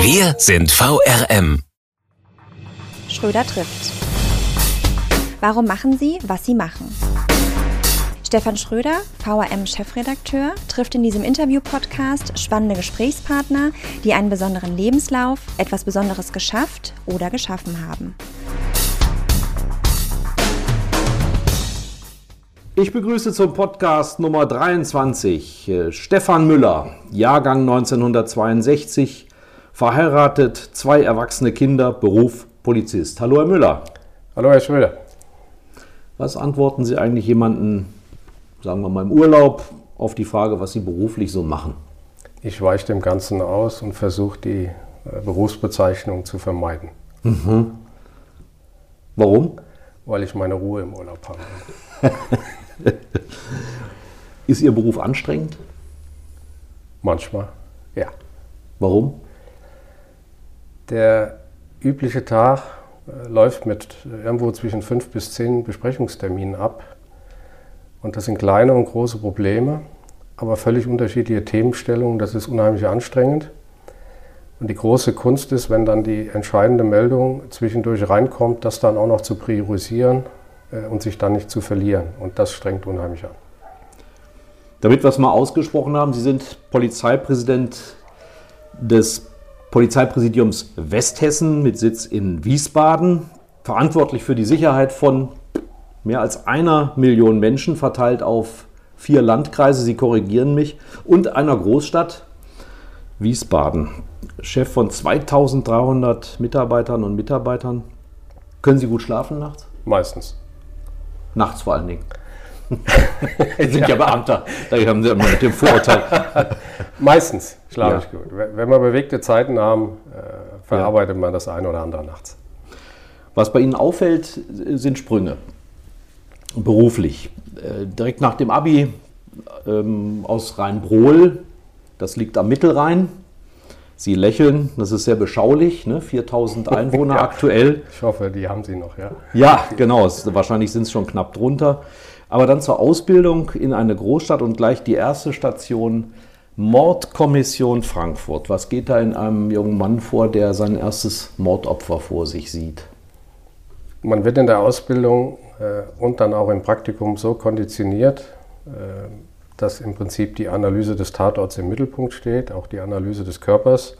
Wir sind VRM. Schröder trifft. Warum machen Sie, was Sie machen? Stefan Schröder, VRM-Chefredakteur, trifft in diesem Interview-Podcast spannende Gesprächspartner, die einen besonderen Lebenslauf, etwas Besonderes geschafft oder geschaffen haben. Ich begrüße zum Podcast Nummer 23 äh, Stefan Müller, Jahrgang 1962, verheiratet, zwei erwachsene Kinder, Beruf Polizist. Hallo Herr Müller. Hallo Herr Schröder. Was antworten Sie eigentlich jemanden, sagen wir mal im Urlaub, auf die Frage, was Sie beruflich so machen? Ich weiche dem Ganzen aus und versuche die äh, Berufsbezeichnung zu vermeiden. Mhm. Warum? Weil ich meine Ruhe im Urlaub habe. Ist Ihr Beruf anstrengend? Manchmal, ja. Warum? Der übliche Tag äh, läuft mit irgendwo zwischen fünf bis zehn Besprechungsterminen ab. Und das sind kleine und große Probleme, aber völlig unterschiedliche Themenstellungen. Das ist unheimlich anstrengend. Und die große Kunst ist, wenn dann die entscheidende Meldung zwischendurch reinkommt, das dann auch noch zu priorisieren äh, und sich dann nicht zu verlieren. Und das strengt unheimlich an. Damit wir es mal ausgesprochen haben, Sie sind Polizeipräsident des Polizeipräsidiums Westhessen mit Sitz in Wiesbaden, verantwortlich für die Sicherheit von mehr als einer Million Menschen, verteilt auf vier Landkreise, Sie korrigieren mich, und einer Großstadt, Wiesbaden. Chef von 2300 Mitarbeitern und Mitarbeitern. Können Sie gut schlafen nachts? Meistens. Nachts vor allen Dingen. Sie sind ja, ja Beamter, da haben Sie immer mit dem Vorurteil. Meistens schlafe ja. ich gut. Wenn wir bewegte Zeiten haben, äh, verarbeitet ja. man das eine oder andere nachts. Was bei Ihnen auffällt, sind Sprünge. Beruflich. Äh, direkt nach dem Abi ähm, aus Rheinbrohl, das liegt am Mittelrhein. Sie lächeln, das ist sehr beschaulich, ne? 4000 Einwohner ja, aktuell. Ich hoffe, die haben Sie noch, ja. Ja, genau, wahrscheinlich sind es schon knapp drunter. Aber dann zur Ausbildung in eine Großstadt und gleich die erste Station Mordkommission Frankfurt. Was geht da in einem jungen Mann vor, der sein erstes Mordopfer vor sich sieht? Man wird in der Ausbildung äh, und dann auch im Praktikum so konditioniert, äh, dass im Prinzip die Analyse des Tatorts im Mittelpunkt steht, auch die Analyse des Körpers.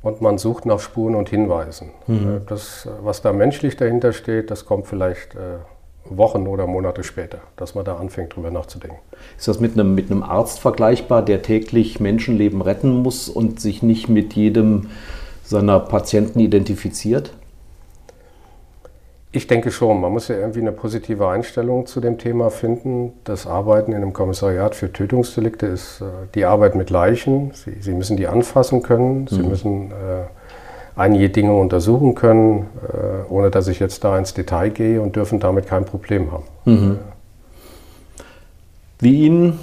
Und man sucht nach Spuren und Hinweisen. Mhm. Äh, das, was da menschlich dahinter steht, das kommt vielleicht äh, Wochen oder Monate später, dass man da anfängt, drüber nachzudenken. Ist das mit einem, mit einem Arzt vergleichbar, der täglich Menschenleben retten muss und sich nicht mit jedem seiner Patienten identifiziert? Ich denke schon. Man muss ja irgendwie eine positive Einstellung zu dem Thema finden. Das Arbeiten in einem Kommissariat für Tötungsdelikte ist äh, die Arbeit mit Leichen. Sie, Sie müssen die anfassen können. Sie mhm. müssen äh, einige Dinge untersuchen können, äh, ohne dass ich jetzt da ins Detail gehe und dürfen damit kein Problem haben. Mhm. Wie Ihnen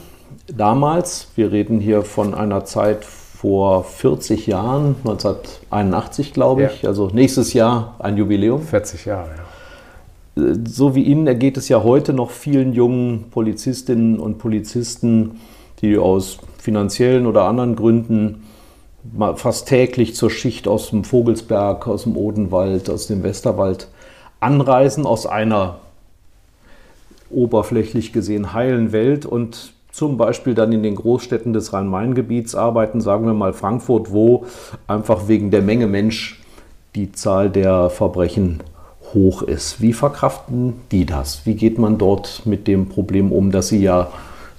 damals, wir reden hier von einer Zeit vor 40 Jahren, 1981 glaube ich, ja. also nächstes Jahr ein Jubiläum. 40 Jahre, ja. So wie Ihnen ergeht es ja heute noch vielen jungen Polizistinnen und Polizisten, die aus finanziellen oder anderen Gründen fast täglich zur Schicht aus dem Vogelsberg, aus dem Odenwald, aus dem Westerwald anreisen, aus einer oberflächlich gesehen heilen Welt und zum Beispiel dann in den Großstädten des Rhein-Main-Gebiets arbeiten, sagen wir mal Frankfurt, wo einfach wegen der Menge Mensch die Zahl der Verbrechen hoch ist. Wie verkraften die das? Wie geht man dort mit dem Problem um, dass sie ja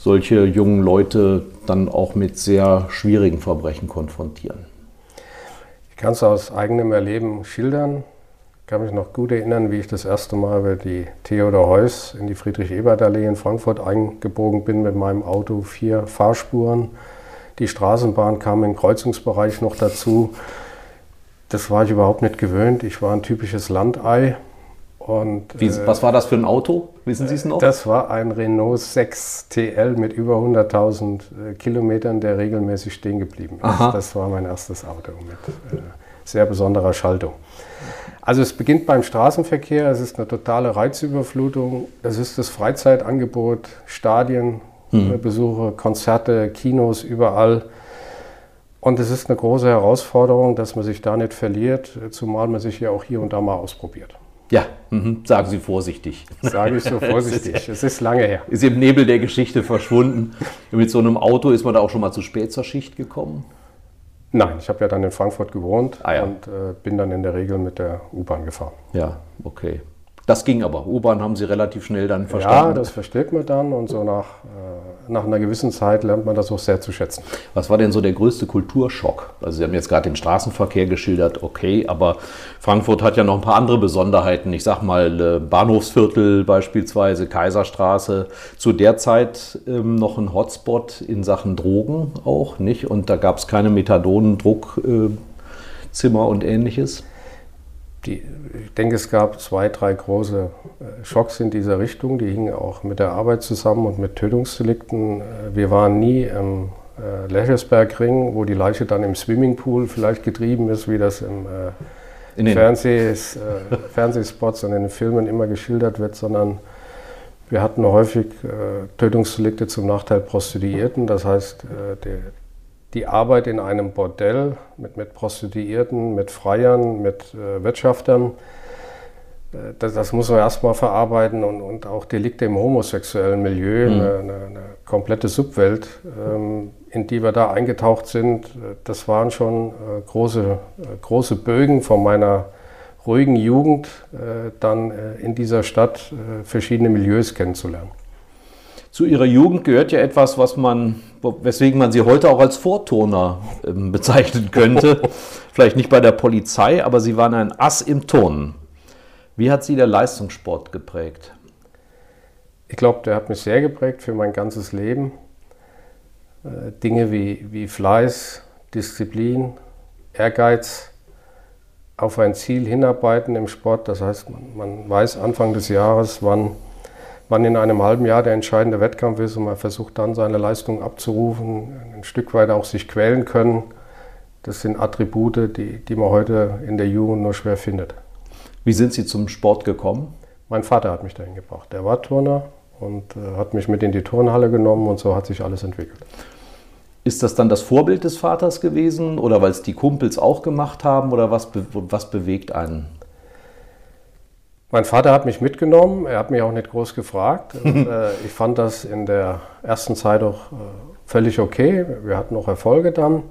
solche jungen Leute dann auch mit sehr schwierigen Verbrechen konfrontieren. Ich kann es aus eigenem Erleben schildern. Ich kann mich noch gut erinnern, wie ich das erste Mal über die Theodor Heuss in die Friedrich-Ebert-Allee in Frankfurt eingebogen bin mit meinem Auto, vier Fahrspuren. Die Straßenbahn kam im Kreuzungsbereich noch dazu. Das war ich überhaupt nicht gewöhnt. Ich war ein typisches Landei. Und, Wie, äh, was war das für ein Auto? Wissen Sie es noch? Das war ein Renault 6 TL mit über 100.000 äh, Kilometern, der regelmäßig stehen geblieben ist. Aha. Das war mein erstes Auto mit äh, sehr besonderer Schaltung. Also es beginnt beim Straßenverkehr, es ist eine totale Reizüberflutung, es ist das Freizeitangebot, Stadien, Hm. äh, Besuche, Konzerte, Kinos, überall. Und es ist eine große Herausforderung, dass man sich da nicht verliert, äh, zumal man sich ja auch hier und da mal ausprobiert. Ja, mhm. sagen Sie vorsichtig. Sage ich so vorsichtig. es ist lange her. Ist im Nebel der Geschichte verschwunden. Mit so einem Auto ist man da auch schon mal zu spät zur Schicht gekommen. Nein, ich habe ja dann in Frankfurt gewohnt Ah ja. und äh, bin dann in der Regel mit der U-Bahn gefahren. Ja, okay. Das ging aber. U-Bahn haben Sie relativ schnell dann Ja, verstanden. das versteht man dann und so nach, äh, nach einer gewissen Zeit lernt man das auch sehr zu schätzen. Was war denn so der größte Kulturschock? Also Sie haben jetzt gerade den Straßenverkehr geschildert, okay, aber Frankfurt hat ja noch ein paar andere Besonderheiten. Ich sag mal äh, Bahnhofsviertel beispielsweise, Kaiserstraße. Zu der Zeit ähm, noch ein Hotspot in Sachen Drogen auch, nicht? Und da gab es keine Methadonen, Druckzimmer äh, und ähnliches. Die, ich denke, es gab zwei, drei große äh, Schocks in dieser Richtung. Die hingen auch mit der Arbeit zusammen und mit Tötungsdelikten. Äh, Wir waren nie im äh, Lechersbergring, wo die Leiche dann im Swimmingpool vielleicht getrieben ist, wie das im äh, In den Fernsehs, äh, Fernsehspots und in den Filmen immer geschildert wird, sondern wir hatten häufig äh, Tötungsdelikte zum Nachteil Prostituierten. Das heißt, äh, die, Arbeit in einem Bordell mit, mit Prostituierten, mit Freiern, mit äh, Wirtschaftern, äh, das, das muss man erstmal verarbeiten und, und auch Delikte im homosexuellen Milieu, eine, eine, eine komplette Subwelt, ähm, in die wir da eingetaucht sind, äh, das waren schon äh, große, äh, große Bögen von meiner ruhigen Jugend, äh, dann in dieser Stadt verschiedene Milieus kennenzulernen. Zu Ihrer Jugend gehört ja etwas, was man, weswegen man Sie heute auch als Vorturner ähm, bezeichnen könnte. Vielleicht nicht bei der Polizei, aber Sie waren ein Ass im Turnen. Wie hat Sie der Leistungssport geprägt? Ich glaube, der hat mich sehr geprägt für mein ganzes Leben. Äh, Dinge wie, wie Fleiß, Disziplin, Ehrgeiz, auf ein Ziel hinarbeiten im Sport. Das heißt, man, man weiß Anfang des Jahres, wann, wann in einem halben Jahr der entscheidende Wettkampf ist und man versucht dann seine Leistung abzurufen, ein Stück weit auch sich quälen können. Das sind Attribute, die, die man heute in der Jugend nur schwer findet. Wie sind Sie zum Sport gekommen? Mein Vater hat mich dahin gebracht. Der war Turner und äh, hat mich mit in die Turnhalle genommen und so hat sich alles entwickelt. Ist das dann das Vorbild des Vaters gewesen oder weil es die Kumpels auch gemacht haben oder was, be was bewegt einen? Mein Vater hat mich mitgenommen, er hat mich auch nicht groß gefragt. Und, äh, ich fand das in der ersten Zeit auch äh, völlig okay. Wir hatten auch Erfolge dann.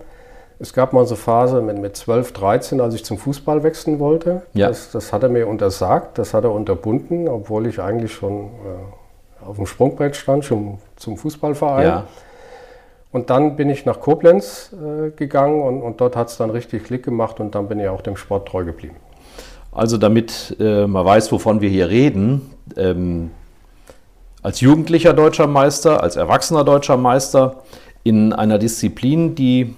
Es gab mal so eine Phase mit, mit 12, 13, als ich zum Fußball wechseln wollte. Ja. Das, das hat er mir untersagt, das hat er unterbunden, obwohl ich eigentlich schon äh, auf dem Sprungbrett stand, schon zum Fußballverein. Ja. Und dann bin ich nach Koblenz äh, gegangen und, und dort hat es dann richtig Klick gemacht und dann bin ich auch dem Sport treu geblieben. Also damit äh, man weiß, wovon wir hier reden, ähm, als jugendlicher deutscher Meister, als erwachsener deutscher Meister in einer Disziplin, die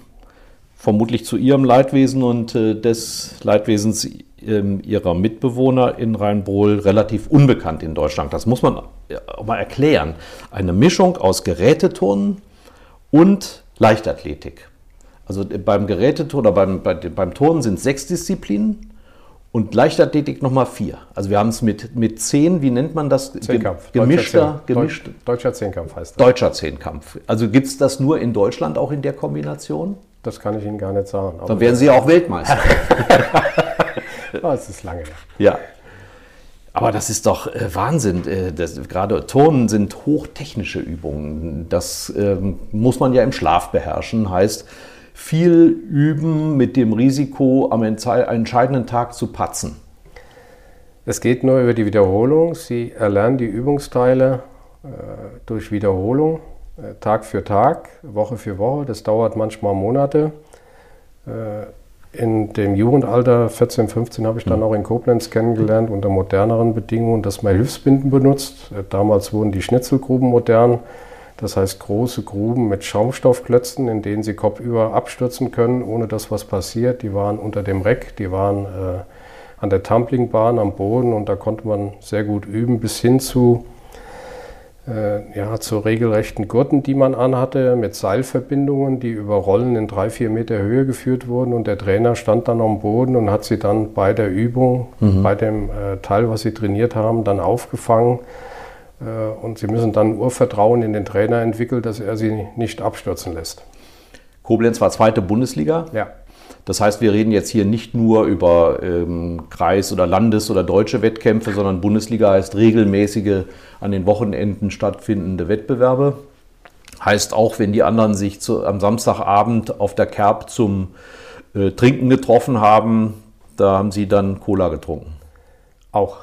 vermutlich zu Ihrem Leidwesen und äh, des Leidwesens ähm, Ihrer Mitbewohner in Rheinbrohl relativ unbekannt in Deutschland. Das muss man auch mal erklären. Eine Mischung aus Geräteturnen und Leichtathletik. Also beim Geräteturnen oder beim, bei, beim Turnen sind sechs Disziplinen und Leichtathletik nochmal vier. Also wir haben es mit, mit zehn, wie nennt man das? Zehnkampf. Gemischter, gemischt, Deutsch, deutscher Zehnkampf heißt das. deutscher Zehnkampf. Also gibt es das nur in Deutschland auch in der Kombination? Das kann ich Ihnen gar nicht sagen. Dann werden Sie ja auch Weltmeister. Ah, es ist lange ja. Aber das ist doch äh, Wahnsinn. Äh, das, gerade Turnen sind hochtechnische Übungen. Das ähm, muss man ja im Schlaf beherrschen. Heißt, viel üben mit dem Risiko, am entscheidenden Tag zu patzen. Es geht nur über die Wiederholung. Sie erlernen die Übungsteile äh, durch Wiederholung, äh, Tag für Tag, Woche für Woche. Das dauert manchmal Monate. Äh, in dem Jugendalter, 14, 15, habe ich dann auch in Koblenz kennengelernt, unter moderneren Bedingungen, dass man Hilfsbinden benutzt. Äh, Damals wurden die Schnitzelgruben modern Das heißt große Gruben mit Schaumstoffklötzen, in denen sie kopfüber abstürzen können, ohne dass was passiert. Die waren unter dem Reck, die waren äh, an der Tumblingbahn am Boden und da konnte man sehr gut üben, bis hin zu, äh, ja, zu regelrechten Gurten, die man anhatte, mit Seilverbindungen, die über Rollen in drei, vier Meter Höhe geführt wurden und der Trainer stand dann am Boden und hat sie dann bei der Übung, mhm. bei dem äh, Teil, was sie trainiert haben, dann aufgefangen und sie müssen dann Urvertrauen in den Trainer entwickeln, dass er sie nicht abstürzen lässt. Koblenz war zweite Bundesliga. Ja. Das heißt, wir reden jetzt hier nicht nur über ähm, Kreis- oder Landes- oder deutsche Wettkämpfe, sondern Bundesliga heißt regelmäßige an den Wochenenden stattfindende Wettbewerbe. Heißt auch, wenn die anderen sich zu, am Samstagabend auf der Kerb zum äh, Trinken getroffen haben, da haben sie dann Cola getrunken. Auch.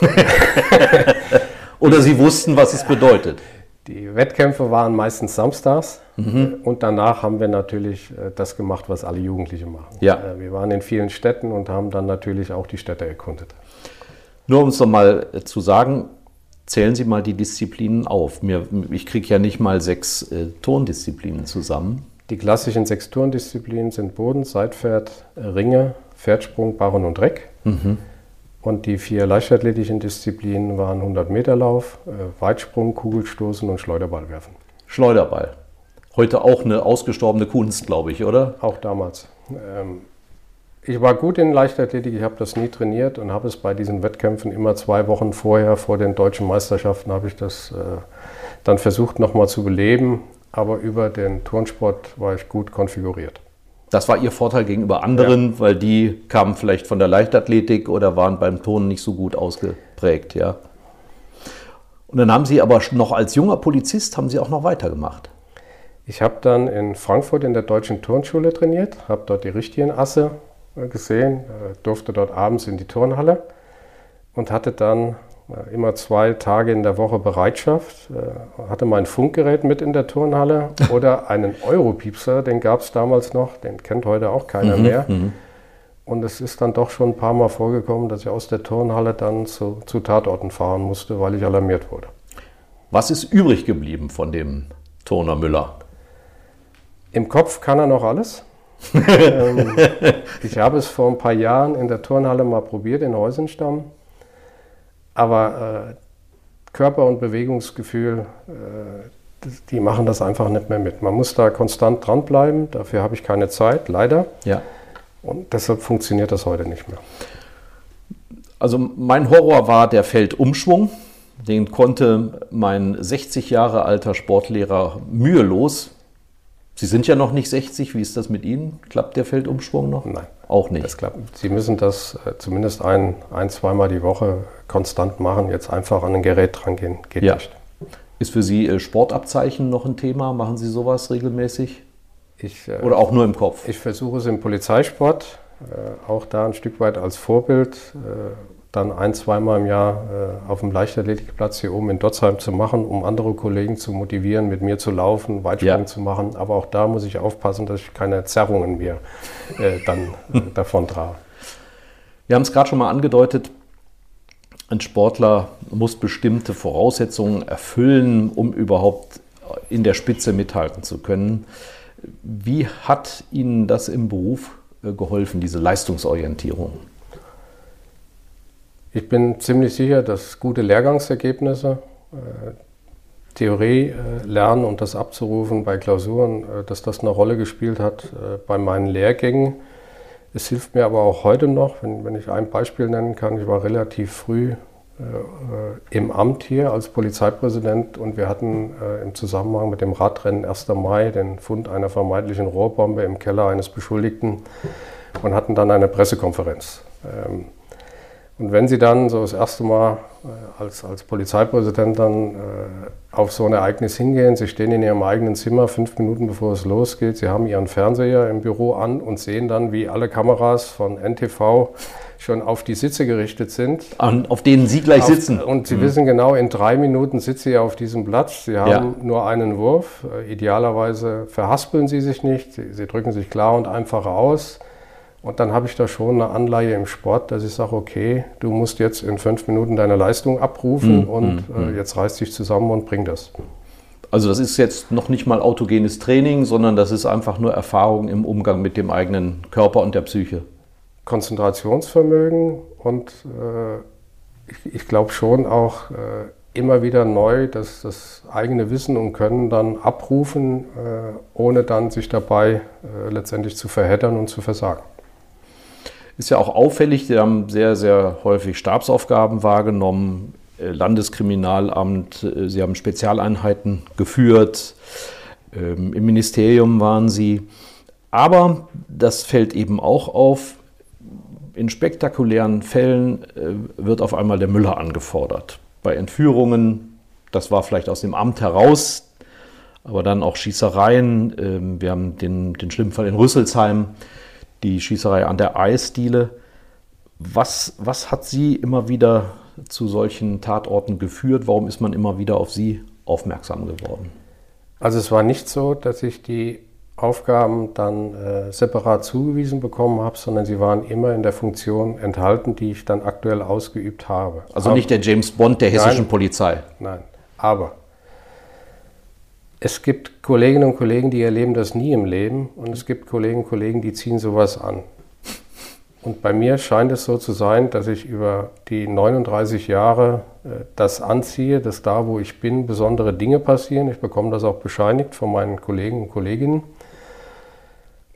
Oder Sie wussten, was es bedeutet? Die Wettkämpfe waren meistens samstags mhm. und danach haben wir natürlich äh, das gemacht, was alle Jugendlichen machen. Ja. Äh, wir waren in vielen Städten und haben dann natürlich auch die Städte erkundet. Nur um es nochmal äh, zu sagen, zählen Sie mal die Disziplinen auf. Mir, ich kriege ja nicht mal sechs äh, Turndisziplinen zusammen. Die klassischen sechs Turndisziplinen sind Boden, Seitpferd, Ringe, Pferdsprung, Barren und Reck. Mhm. Und die vier leichtathletischen Disziplinen waren 100 Meter Lauf, äh, Weitsprung, Kugelstoßen und Schleuderballwerfen. Schleuderball. Heute auch eine ausgestorbene Kunst, glaube ich, oder? Auch damals. Ähm, ich war gut in Leichtathletik, ich habe das nie trainiert und habe es bei diesen Wettkämpfen immer zwei Wochen vorher, vor den deutschen Meisterschaften, habe ich das äh, dann versucht nochmal zu beleben. Aber über den Turnsport war ich gut konfiguriert. Das war ihr Vorteil gegenüber anderen, ja. weil die kamen vielleicht von der Leichtathletik oder waren beim Turnen nicht so gut ausgeprägt, ja. Und dann haben Sie aber noch als junger Polizist haben Sie auch noch weitergemacht. Ich habe dann in Frankfurt in der deutschen Turnschule trainiert, habe dort die richtigen Asse äh, gesehen, äh, durfte dort abends in die Turnhalle und hatte dann immer zwei Tage in der Woche Bereitschaft, äh, hatte mein Funkgerät mit in der Turnhalle oder einen Europiepser, den gab es damals noch, den kennt heute auch keiner mhm, mehr. Mhm. Und es ist dann doch schon ein paar Mal vorgekommen, dass ich aus der Turnhalle dann zu, zu Tatorten fahren musste, weil ich alarmiert wurde. Was ist übrig geblieben von dem Turner Müller? Im Kopf kann er noch alles. ähm, ich habe es vor ein paar Jahren in der Turnhalle mal probiert, in Heusenstamm. Aber äh, Körper- und Bewegungsgefühl, äh, die machen das einfach nicht mehr mit. Man muss da konstant dranbleiben, dafür habe ich keine Zeit, leider. Ja. Und deshalb funktioniert das heute nicht mehr. Also mein Horror war der Feldumschwung. Den konnte mein 60 Jahre alter Sportlehrer mühelos Sie sind ja noch nicht 60. Wie ist das mit Ihnen? Klappt der Feldumschwung noch? Nein. Auch nicht. Das klappt. Sie müssen das äh, zumindest ein, ein zweimal die Woche konstant machen. Jetzt einfach an ein Gerät drangehen. Geht ja. nicht. Ist für Sie äh, Sportabzeichen noch ein Thema? Machen Sie sowas regelmäßig? Ich, äh, Oder auch nur im Kopf? Ich versuche es im Polizeisport, auch da ein Stück weit als Vorbild dann ein, zweimal im Jahr äh, auf dem Leichtathletikplatz hier oben in Dotzheim zu machen, um andere Kollegen zu motivieren, mit mir zu laufen, Weitsprung ja. zu machen. Aber auch da muss ich aufpassen, dass ich keine Zerrungen mir äh, dann äh, davon trage. Wir haben es gerade schon mal angedeutet, ein Sportler muss bestimmte Voraussetzungen erfüllen, um überhaupt in der Spitze mithalten zu können. Wie hat Ihnen das im Beruf äh, geholfen, diese Leistungsorientierung? Ich bin ziemlich sicher, dass gute Lehrgangsergebnisse, äh, Theorie äh, lernen und das abzurufen bei Klausuren, äh, dass das eine Rolle gespielt hat bei meinen Lehrgängen. Es hilft mir aber auch heute noch, wenn, wenn ich ein Beispiel nennen kann. Ich war relativ früh im Amt hier als Polizeipräsident und wir hatten äh, im Zusammenhang mit dem Radrennen 1. Mai den Fund einer vermeintlichen Rohrbombe im Keller eines Beschuldigten und hatten dann eine Pressekonferenz. Ähm, und wenn Sie dann so das erste Mal äh, als, als Polizeipräsident dann äh, auf so ein Ereignis hingehen, Sie stehen in Ihrem eigenen Zimmer fünf Minuten bevor es losgeht, Sie haben Ihren Fernseher im Büro an und sehen dann, wie alle Kameras von NTV schon auf die Sitze gerichtet sind. An, auf denen Sie gleich auf, sitzen. Und Sie mhm. wissen genau, in drei Minuten sitzen Sie auf diesem Platz. Sie haben ja. nur einen Wurf. Äh, idealerweise verhaspeln Sie sich nicht. Sie, Sie drücken sich klar und einfach aus. Und dann habe ich da schon eine Anleihe im Sport, dass ich sage, okay, du musst jetzt in fünf Minuten deine Leistung abrufen mhm. und mhm. äh, jetzt reiß dich zusammen und bring das. Also das ist jetzt noch nicht mal autogenes Training, sondern das ist einfach nur Erfahrung im Umgang mit dem eigenen Körper und der Psyche. Konzentrationsvermögen und äh, ich, ich glaube schon auch äh, immer wieder neu das, das eigene Wissen und Können dann abrufen, äh, ohne dann sich dabei äh, letztendlich zu verheddern und zu versagen. Ist ja auch auffällig, Sie haben sehr, sehr häufig Stabsaufgaben wahrgenommen, äh, Landeskriminalamt, äh, Sie haben Spezialeinheiten geführt, ähm, im Ministerium waren Sie. Aber das fällt eben auch auf, in spektakulären Fällen äh, wird auf einmal der Müller angefordert bei Entführungen, das war vielleicht aus dem Amt heraus, aber dann auch Schießereien. Ähm, wir haben den, den schlimmen Fall in Rüsselsheim, die Schießerei an der Eisdiele. Was, was hat Sie immer wieder zu solchen Tatorten geführt? Warum ist man immer wieder auf Sie aufmerksam geworden? Also es war nicht so, dass ich die Aufgaben dann äh, separat zugewiesen bekommen habe, sondern sie waren immer in der Funktion enthalten, die ich dann aktuell ausgeübt habe. Also aber, nicht der James Bond der hessischen nein, Polizei. Nein, aber es gibt Kolleginnen und Kollegen, die erleben das nie im Leben und es gibt Kolleginnen und Kollegen, die ziehen sowas an. Und bei mir scheint es so zu sein, dass ich über die 39 Jahre äh, das anziehe, dass da, wo ich bin, besondere Dinge passieren. Ich bekomme das auch bescheinigt von meinen Kollegen und Kolleginnen.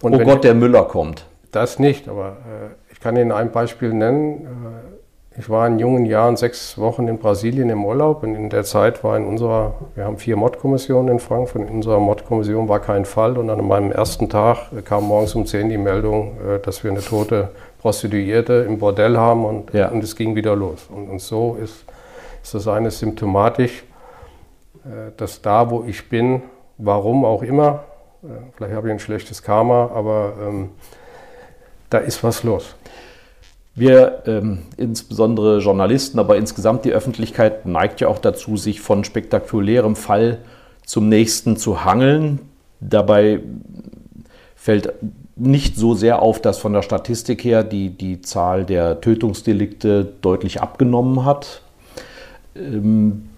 Und oh Gott, ich, der Müller kommt. Das nicht, aber äh, ich kann Ihnen ein Beispiel nennen. Äh, ich war in jungen Jahren sechs Wochen in Brasilien im Urlaub und in der Zeit war in unserer, wir haben vier Mordkommissionen in Frankfurt, in unserer Mordkommission war kein Fall und an meinem ersten Tag kam morgens um 10 die Meldung, äh, dass wir eine tote Prostituierte im Bordell haben und, ja. und es ging wieder los. Und, und so ist, ist das eine symptomatisch, äh, dass da, wo ich bin, warum auch immer, äh, vielleicht habe ich ein schlechtes Karma, aber ähm, da ist was los. Wir, ähm, insbesondere Journalisten, aber insgesamt die Öffentlichkeit neigt ja auch dazu, sich von spektakulärem Fall zum nächsten zu hangeln. Dabei fällt nicht so sehr auf, dass von der Statistik her die, die Zahl der Tötungsdelikte deutlich abgenommen hat. Ähm,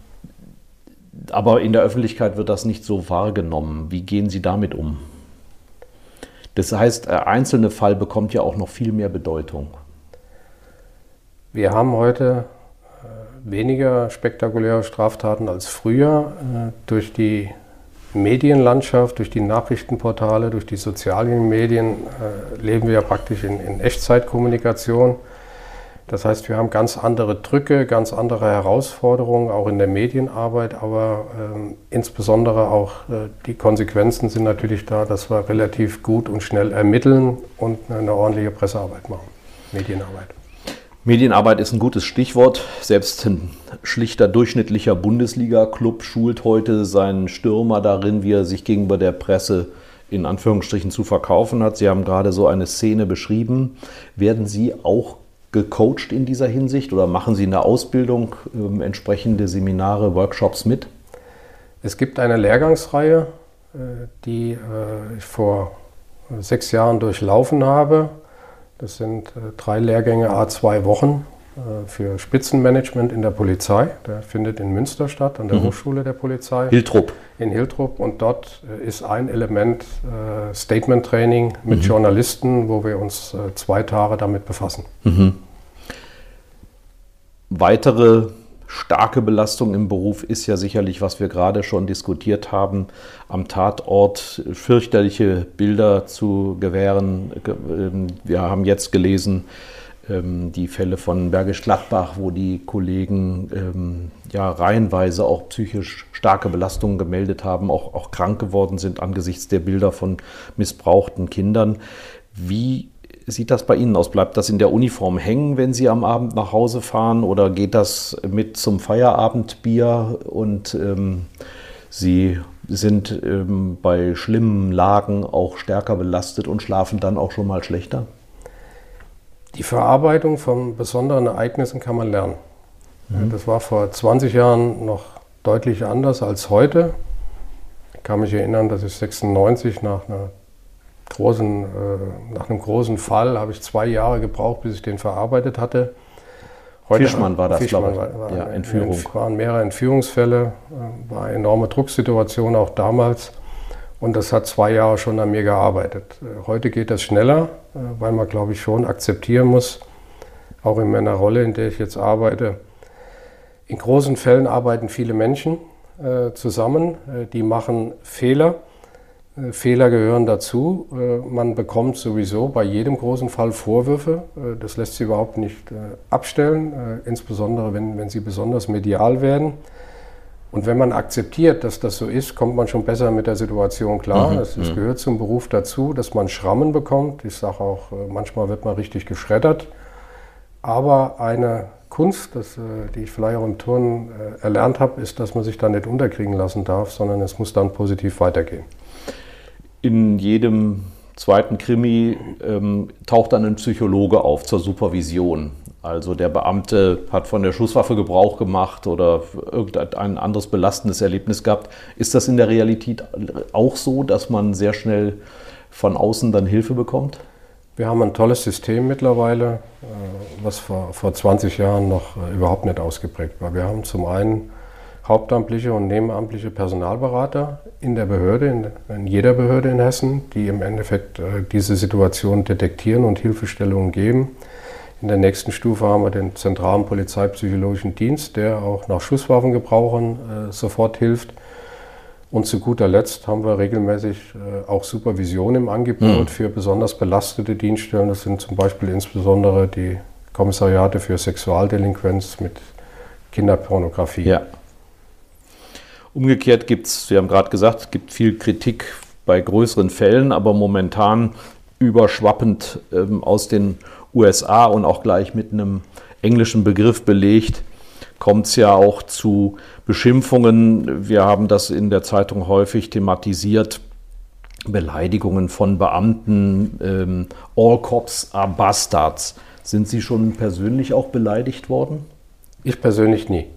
aber in der Öffentlichkeit wird das nicht so wahrgenommen. Wie gehen Sie damit um? Das heißt, der einzelne Fall bekommt ja auch noch viel mehr Bedeutung. Wir haben heute äh, weniger spektakuläre Straftaten als früher äh, durch die Medienlandschaft, durch die Nachrichtenportale, durch die sozialen Medien äh, leben wir ja praktisch in, in Echtzeitkommunikation. Das heißt, wir haben ganz andere Drücke, ganz andere Herausforderungen, auch in der Medienarbeit, aber ähm, insbesondere auch äh, die Konsequenzen sind natürlich da, dass wir relativ gut und schnell ermitteln und eine ordentliche Pressearbeit machen, Medienarbeit. Medienarbeit ist ein gutes Stichwort. Selbst ein schlichter durchschnittlicher Bundesliga-Club schult heute seinen Stürmer darin, wie er sich gegenüber der Presse in Anführungsstrichen zu verkaufen hat. Sie haben gerade so eine Szene beschrieben. Werden Sie auch gecoacht in dieser Hinsicht oder machen Sie in der Ausbildung äh, entsprechende Seminare, Workshops mit? Es gibt eine Lehrgangsreihe, äh, die äh, ich vor sechs Jahren durchlaufen habe. Das sind äh, drei Lehrgänge, a zwei Wochen äh, für Spitzenmanagement in der Polizei. Der findet in Münster statt, an der mhm. Hochschule der Polizei. Hiltrup. In Hiltrup. Und dort äh, ist ein Element äh, Statement Training mit mhm. Journalisten, wo wir uns äh, zwei Tage damit befassen. Mhm. Weitere starke Belastung im Beruf ist ja sicherlich, was wir gerade schon diskutiert haben, am Tatort fürchterliche Bilder zu gewähren. Ähm, wir haben jetzt gelesen, ähm, die Fälle von Bergisch Gladbach, wo die Kollegen ähm, ja reihenweise auch psychisch starke Belastungen gemeldet haben, auch, auch krank geworden sind angesichts der Bilder von missbrauchten Kindern. Wie sieht das bei Ihnen aus? Bleibt das in der Uniform hängen, wenn Sie am Abend nach Hause fahren oder geht das mit zum Feierabendbier und ähm, Sie sind ähm, bei schlimmen Lagen auch stärker belastet und schlafen dann auch schon mal schlechter? Die Verarbeitung von besonderen Ereignissen kann man lernen. Mhm. Das war vor 20 Jahren noch deutlich anders als heute. Ich kann mich erinnern, dass ich 96 nach einer großen, äh, nach einem großen Fall habe ich zwei Jahre gebraucht, bis ich den verarbeitet hatte. Heute Fischmann war das, Fischmann glaube ich. War, war ja, Entführung. Es waren mehrere Entführungsfälle, äh, war eine enorme Drucksituation auch damals. Und das hat zwei Jahre schon an mir gearbeitet. Äh, heute geht das schneller, äh, weil man, glaube ich, schon akzeptieren muss, auch in meiner Rolle, in der ich jetzt arbeite. In großen Fällen arbeiten viele Menschen äh, zusammen, äh, die machen Fehler. Äh, Fehler gehören dazu. Äh, man bekommt sowieso bei jedem großen Fall Vorwürfe. das lässt sich überhaupt nicht abstellen, insbesondere wenn, wenn sie besonders medial werden. Und wenn man akzeptiert, dass das so ist, kommt man schon besser mit der Situation klar. Mhm. Es, es, mhm. gehört zum Beruf dazu, dass man Schrammen bekommt. Ich sage auch, manchmal wird man richtig geschreddert. Aber eine Kunst, das, äh, die ich vielleicht auch im Turnen äh, erlernt habe, ist, dass man sich da nicht unterkriegen lassen darf, sondern es muss dann positiv weitergehen. In jedem zweiten Krimi ähm, taucht dann ein Psychologe auf zur Supervision. Also der Beamte hat von der Schusswaffe Gebrauch gemacht oder irgendein anderes belastendes Erlebnis gehabt. Ist das in der Realität auch so, dass man sehr schnell von außen dann Hilfe bekommt? Wir haben ein tolles System mittlerweile, äh, was vor, vor 20 Jahren noch äh, überhaupt nicht ausgeprägt war. Wir haben zum einen hauptamtliche und nebenamtliche Personalberater in der Behörde, in, in jeder Behörde in Hessen, die im Endeffekt äh, diese Situation detektieren und Hilfestellungen geben. In der nächsten Stufe haben wir den zentralen polizeipsychologischen Dienst, der auch nach Schusswaffengebrauchern sofort hilft. Und zu guter Letzt haben wir regelmäßig äh, auch Supervision im Angebot mhm. für besonders belastete Dienststellen. Das sind zum Beispiel insbesondere die Kommissariate für Sexualdelinquenz mit Kinderpornografie. Ja. Umgekehrt gibt es, Sie haben gerade gesagt, es gibt viel Kritik bei größeren Fällen, aber momentan überschwappend ähm, aus den USA und auch gleich mit einem englischen Begriff belegt, kommt es ja auch zu Beschimpfungen. Wir haben das in der Zeitung häufig thematisiert. Beleidigungen von Beamten, ähm, all cops are bastards. Sind Sie schon persönlich auch beleidigt worden? Ich persönlich nie.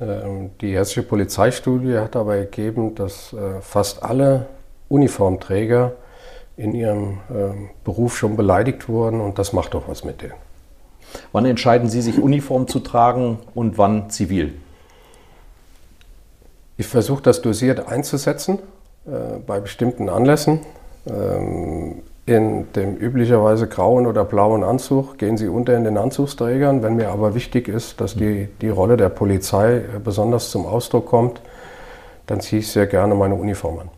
Ähm, die hessische Polizeistudie hat aber ergeben, dass äh, fast alle Uniformträger in ihrem ähm, Beruf schon beleidigt wurden und das macht doch was mit denen. Wann entscheiden Sie sich, Uniform zu tragen und wann zivil? Ich versuche das dosiert einzusetzen äh, bei bestimmten Anlässen. In dem üblicherweise grauen oder blauen Anzug gehen sie unter in den Anzugsträgern. Wenn mir aber wichtig ist, dass die, die Rolle der Polizei äh, besonders zum Ausdruck kommt, dann ziehe ich sehr gerne meine Uniform an.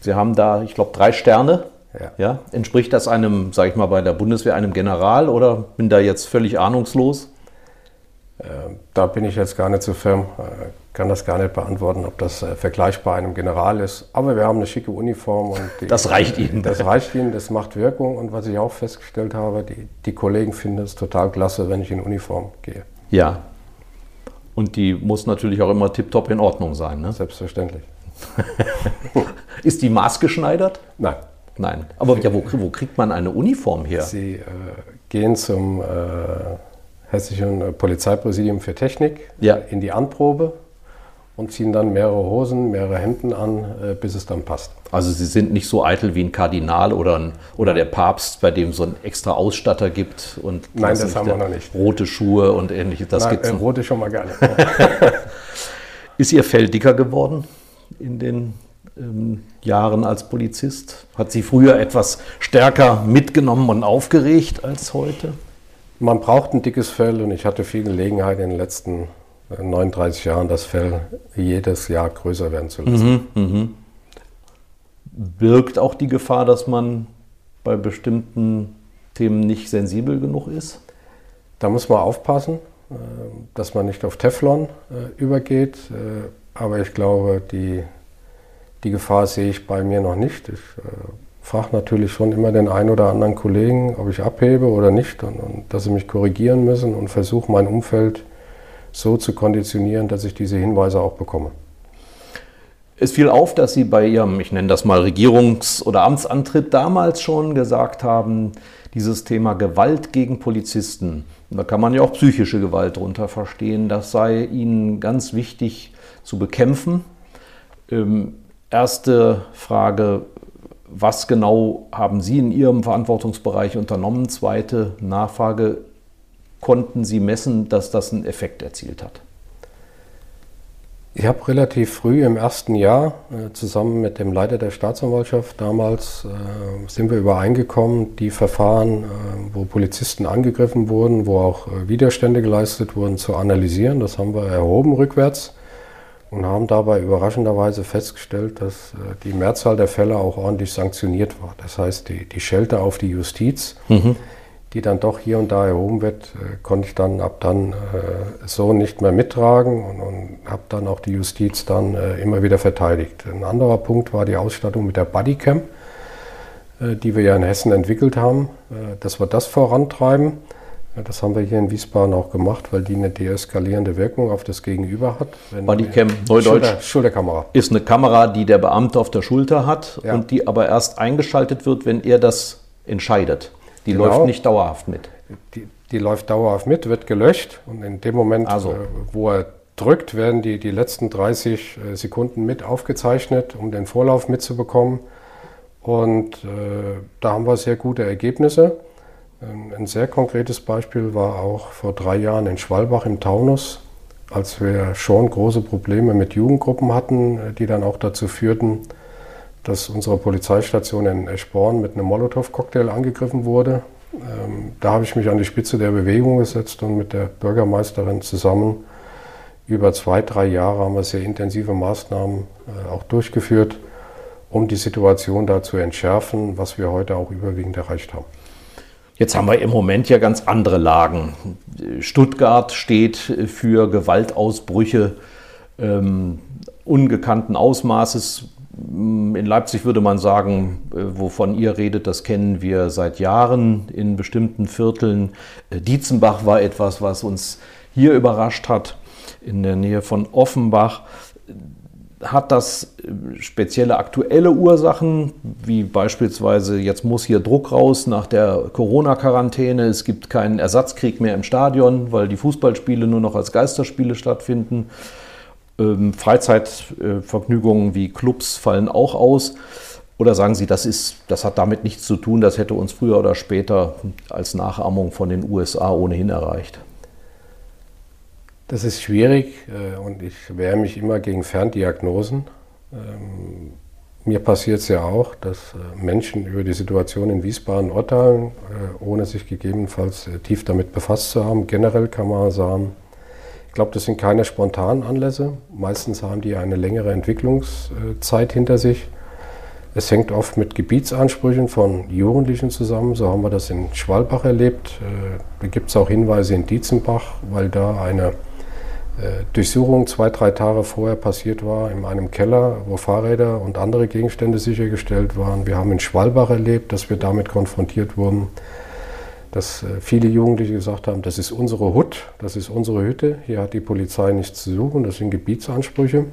Sie haben da, ich glaube, drei Sterne. Ja. ja. Entspricht das einem, sage ich mal, bei der Bundeswehr einem General oder bin da jetzt völlig ahnungslos? Äh, da bin ich jetzt gar nicht so firm, äh, kann das gar nicht beantworten, ob das äh, vergleichbar einem General ist. Aber wir haben eine schicke Uniform und die, das reicht Ihnen. Das reicht Ihnen, das macht Wirkung. Und was ich auch festgestellt habe, die, die Kollegen finden es total klasse, wenn ich in Uniform gehe. Ja. Und die muss natürlich auch immer tiptop in Ordnung sein. Ne? Selbstverständlich. ist die maßgeschneidert? Nein. Nein. Aber ja, wo, wo, kriegt man eine Uniform her? Sie äh, gehen zum äh, Hessischen Polizeipräsidium für Technik ja. in die Anprobe und ziehen dann mehrere Hosen, mehrere Hemden an, äh, bis es dann passt. Also Sie sind nicht so eitel wie ein Kardinal oder, ein, oder der Papst, bei dem so ein extra Ausstatter gibt und Nein, das haben wir noch nicht. Rote Schuhe und ähnliches. Das Nein, äh, rote schon mal gar nicht. Ist Ihr Fell dicker geworden in den ähm, Jahren als Polizist? Hat Sie früher etwas stärker mitgenommen und aufgeregt als heute? Man braucht ein dickes Fell und ich hatte viel Gelegenheit in den letzten 39 Jahren das Fell jedes Jahr größer werden zu lassen. Mhm, mh. Birgt auch die Gefahr, dass man bei bestimmten Themen nicht sensibel genug ist? Da muss man aufpassen, äh, dass man nicht auf Teflon äh, übergeht. Äh, aber ich glaube, die die Gefahr sehe ich bei mir noch nicht. Ich äh, frage natürlich schon immer den einen oder anderen Kollegen, ob ich abhebe oder nicht und, und dass sie mich korrigieren müssen und versuche mein Umfeld so zu konditionieren, dass ich diese Hinweise auch bekomme. Es fiel auf, dass Sie bei Ihrem, ich nenne das mal Regierungs- oder Amtsantritt damals schon gesagt haben, dieses Thema Gewalt gegen Polizisten, da kann man ja auch psychische Gewalt darunter verstehen, das sei Ihnen ganz wichtig zu bekämpfen. Ähm, Erste Frage, was genau haben Sie in Ihrem Verantwortungsbereich unternommen? Zweite Nachfrage, konnten Sie messen, dass das einen Effekt erzielt hat? Ich habe relativ früh im ersten Jahr äh, zusammen mit dem Leiter der Staatsanwaltschaft damals äh, sind wir übereingekommen, die Verfahren, äh, wo Polizisten angegriffen wurden, wo auch Widerstände geleistet wurden, zu analysieren. Das haben wir erhoben rückwärts und haben dabei überraschenderweise festgestellt, dass äh, die Mehrzahl der Fälle auch ordentlich sanktioniert war. Das heißt, die, die Schelte auf die Justiz. Mhm die dann doch hier und da erhoben wird, äh, konnte ich dann ab dann äh, so nicht mehr mittragen und, und habe dann auch die Justiz dann äh, immer wieder verteidigt. Ein anderer Punkt war die Ausstattung mit der Bodycam, äh, die wir ja in Hessen entwickelt haben, dass wir das vorantreiben. Äh, das haben wir hier in Wiesbaden auch gemacht, weil die eine deeskalierende Wirkung auf das Gegenüber hat. Bodycam, Neudeutsch, Schulter, Schulterkamera. Ist eine Kamera, die der Beamte auf der Schulter hat ja. und die aber erst eingeschaltet wird, wenn er das entscheidet. Die genau. läuft nicht dauerhaft mit. Die, die, läuft dauerhaft mit, wird gelöscht und in dem Moment, also. äh, wo er drückt, werden die, die letzten 30 äh, Sekunden mit aufgezeichnet, um den Vorlauf mitzubekommen. Und äh, da haben wir sehr gute Ergebnisse. Ähm, ein sehr konkretes Beispiel war auch vor drei Jahren in Schwalbach im Taunus, als wir schon große Probleme mit Jugendgruppen hatten, äh, die dann auch dazu führten, dass unsere Polizeistation in Eschborn mit einem Molotow-Cocktail angegriffen wurde. Ähm, da habe ich mich an die Spitze der Bewegung gesetzt und mit der Bürgermeisterin zusammen über zwei, drei Jahre haben wir sehr intensive Maßnahmen äh, auch durchgeführt, um die Situation da zu entschärfen, was wir heute auch überwiegend erreicht haben. Jetzt haben wir im Moment ja ganz andere Lagen. Stuttgart steht für Gewaltausbrüche ähm, ungekannten Ausmaßes, in Leipzig würde man sagen, äh, wovon ihr redet, das kennen wir seit Jahren in bestimmten Vierteln. Äh, Dietzenbach war etwas, was uns hier überrascht hat, in der Nähe von Offenbach. Hat das äh, spezielle aktuelle Ursachen, wie beispielsweise jetzt muss hier Druck raus nach der Corona-Quarantäne, es gibt keinen Ersatzkrieg mehr im Stadion, weil die Fußballspiele nur noch als Geisterspiele stattfinden? Ähm, Freizeitvergnügungen wie Clubs fallen auch aus? Oder sagen Sie, das, ist, das hat damit nichts zu tun, das hätte uns früher oder später als Nachahmung von den USA ohnehin erreicht? Das ist schwierig äh, und ich wehre mich immer gegen Ferndiagnosen. Ähm, mir passiert es ja auch, dass äh, Menschen über die Situation in Wiesbaden urteilen, äh, ohne sich gegebenenfalls tief damit befasst zu haben. Generell kann man sagen, ich glaube, das sind keine spontanen Anlässe. Meistens haben die eine längere Entwicklungszeit hinter sich. Es hängt oft mit Gebietsansprüchen von Jugendlichen zusammen. So haben wir das in Schwalbach erlebt. Da gibt es auch Hinweise in Dietzenbach, weil da eine Durchsuchung zwei, drei Tage vorher passiert war in einem Keller, wo Fahrräder und andere Gegenstände sichergestellt waren. Wir haben in Schwalbach erlebt, dass wir damit konfrontiert wurden dass äh, viele Jugendliche gesagt haben, das ist unsere Hut, das ist unsere Hütte, hier hat die Polizei nichts zu suchen, das sind Gebietsansprüche.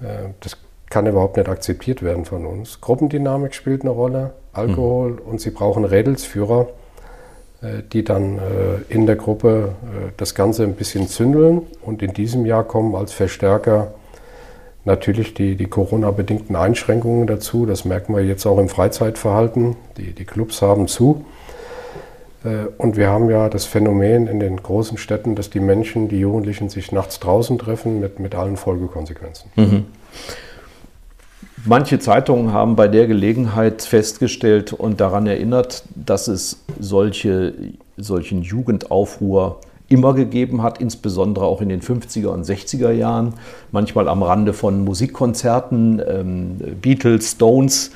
Äh, das kann überhaupt nicht akzeptiert werden von uns. Gruppendynamik spielt eine Rolle, Alkohol mhm. und sie brauchen Rädelsführer, äh, die dann in der Gruppe das Ganze ein bisschen zündeln. Und in diesem Jahr kommen als Verstärker natürlich die, die Corona-bedingten Einschränkungen dazu. Das merken wir jetzt auch im Freizeitverhalten. Die, die Clubs haben zu. Äh, und wir haben ja das Phänomen in den großen Städten, dass die Menschen, die Jugendlichen sich nachts draußen treffen mit, mit allen Folgekonsequenzen. Mhm. Manche Zeitungen haben bei der Gelegenheit festgestellt und daran erinnert, dass es solche, solchen Jugendaufruhr immer gegeben hat, insbesondere auch in den 50er und 60er Jahren, manchmal am Rande von Musikkonzerten, ähm, Beatles, Stones.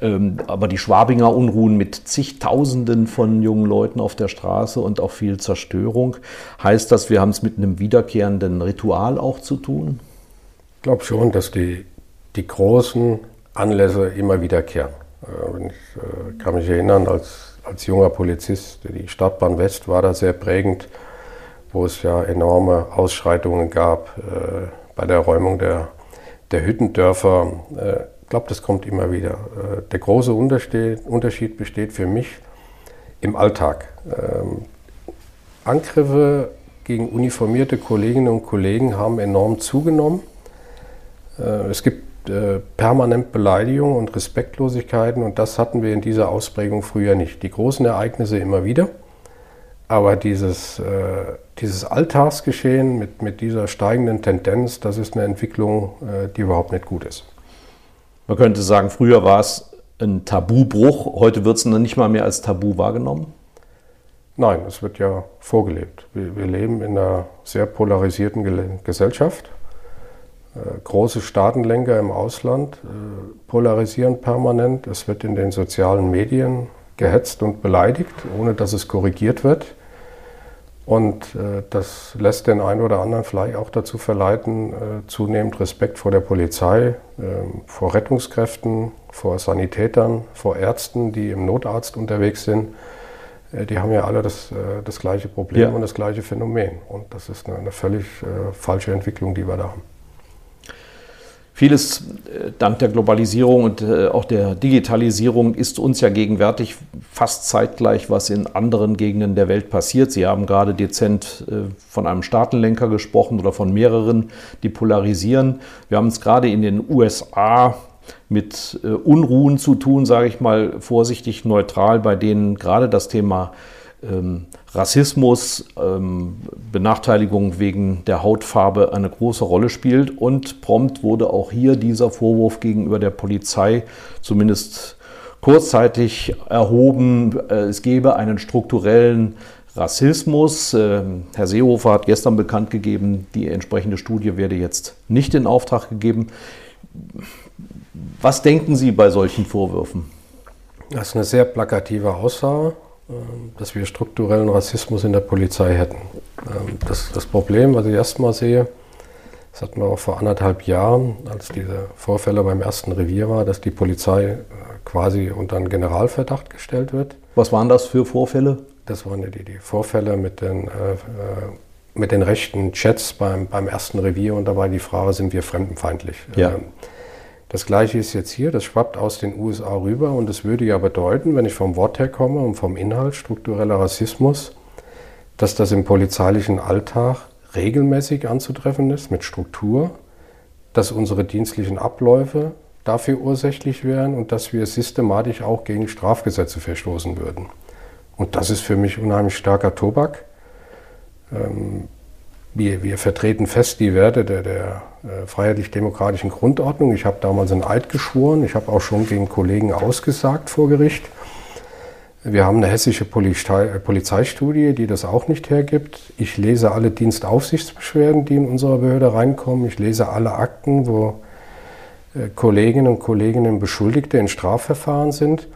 Ähm, aber die Schwabinger Unruhen mit zigtausenden von jungen Leuten auf der Straße und auch viel Zerstörung. Heißt das, wir haben es mit einem wiederkehrenden Ritual auch zu tun? Ich glaube schon, dass die, die großen Anlässe immer wiederkehren. Äh, ich äh, kann mich erinnern, als, als junger Polizist, die Stadtbahn West war da sehr prägend, wo es ja enorme Ausschreitungen gab äh, bei der Räumung der, der Hüttendörfer glaube, das kommt immer wieder. Der große Unterschied besteht für mich im Alltag. Ähm, Angriffe gegen uniformierte Kolleginnen und Kollegen haben enorm zugenommen. Es gibt äh, permanent Beleidigungen und Respektlosigkeiten und das hatten wir in dieser Ausprägung früher nicht. Die großen Ereignisse immer wieder, Aber dieses, äh, dieses Alltagsgeschehen mit, mit dieser steigenden Tendenz, das ist eine Entwicklung, äh, die überhaupt nicht gut ist. Man könnte sagen, früher war es ein Tabubruch, heute wird es nicht mal mehr als Tabu wahrgenommen? Nein, es wird ja vorgelebt. Wir, wir leben in einer sehr polarisierten Gesellschaft. Äh, große Staatenlenker im Ausland äh, polarisieren permanent. Es wird in den sozialen Medien gehetzt und beleidigt, ohne dass es korrigiert wird. Und äh, das lässt den einen oder anderen vielleicht auch dazu verleiten, zunehmend Respekt vor der Polizei, äh, vor Rettungskräften, vor Sanitätern, vor Ärzten, die im Notarzt unterwegs sind. Die haben ja alle das, das gleiche Problem ja. und das gleiche Phänomen. Und das ist eine, eine völlig falsche Entwicklung, die wir da haben. Vieles dank der Globalisierung und auch der Digitalisierung ist uns ja gegenwärtig fast zeitgleich, was in anderen Gegenden der Welt passiert. Sie haben gerade dezent von einem Staatenlenker gesprochen oder von mehreren, die polarisieren. Wir haben es gerade in den USA mit äh, Unruhen zu tun, sage ich mal vorsichtig neutral, bei denen gerade das Thema Rassismus, ähm, Benachteiligung wegen der Hautfarbe eine große Rolle spielt. Und prompt wurde auch hier dieser Vorwurf gegenüber der Polizei zumindest kurzzeitig erhoben, äh, es gebe einen strukturellen Rassismus. Ähm, Herr Seehofer hat gestern bekannt gegeben, die entsprechende Studie werde jetzt nicht in Auftrag gegeben. Was denken Sie bei solchen Vorwürfen? Das ist eine sehr plakative Aussage, ähm, dass wir strukturellen Rassismus in der Polizei hätten. Ähm, das, das Problem, was ich erstmal sehe, das hatten wir auch vor anderthalb Jahren, als diese Vorfälle beim ersten Revier war, dass die Polizei äh, quasi unter einen Generalverdacht gestellt wird. Was waren das für Vorfälle? Das waren die, die Vorfälle mit den, äh, äh, mit den rechten Chats beim, beim ersten Revier und dabei die Frage, sind wir fremdenfeindlich? Ja. Ähm, das gleiche ist jetzt hier, das schwappt aus den USA rüber und es würde ja bedeuten, wenn ich vom Wort her komme und vom Inhalt struktureller Rassismus, dass das im polizeilichen Alltag regelmäßig anzutreffen ist mit Struktur, dass unsere dienstlichen Abläufe dafür ursächlich wären und dass wir systematisch auch gegen Strafgesetze verstoßen würden. Und das ist für mich unheimlich starker Tobak. Ähm, wir, wir vertreten fest die Werte der, der äh, freiheitlich-demokratischen Grundordnung. Ich habe damals einen Eid geschworen. Ich habe auch schon gegen Kollegen ausgesagt vor Gericht. Wir haben eine hessische Polizei, äh, Polizeistudie, die das auch nicht hergibt. Ich lese alle Dienstaufsichtsbeschwerden, die in unserer Behörde reinkommen. Ich lese alle Akten, wo äh, Kolleginnen und Kollegen Beschuldigte in Strafverfahren sind.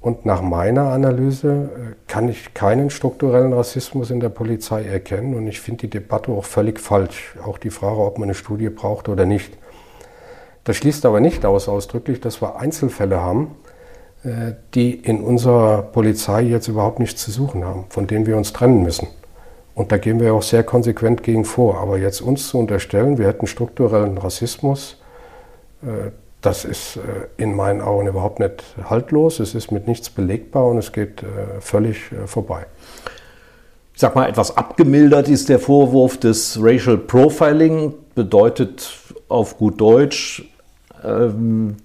Und nach meiner Analyse äh, kann ich keinen strukturellen Rassismus in der Polizei erkennen. Und ich finde die Debatte auch völlig falsch. Auch die Frage, ob man eine Studie braucht oder nicht. Das schließt aber nicht aus ausdrücklich, dass wir Einzelfälle haben, äh, die in unserer Polizei jetzt überhaupt nichts zu suchen haben, von denen wir uns trennen müssen. Und da gehen wir auch sehr konsequent gegen vor. Aber jetzt uns zu unterstellen, wir hätten strukturellen Rassismus, äh, das ist äh, in meinen Augen überhaupt nicht haltlos, es ist mit nichts belegbar und es geht äh, völlig äh, vorbei. Ich sag mal, etwas abgemildert ist der Vorwurf des Racial Profiling, bedeutet auf gut Deutsch, ähm,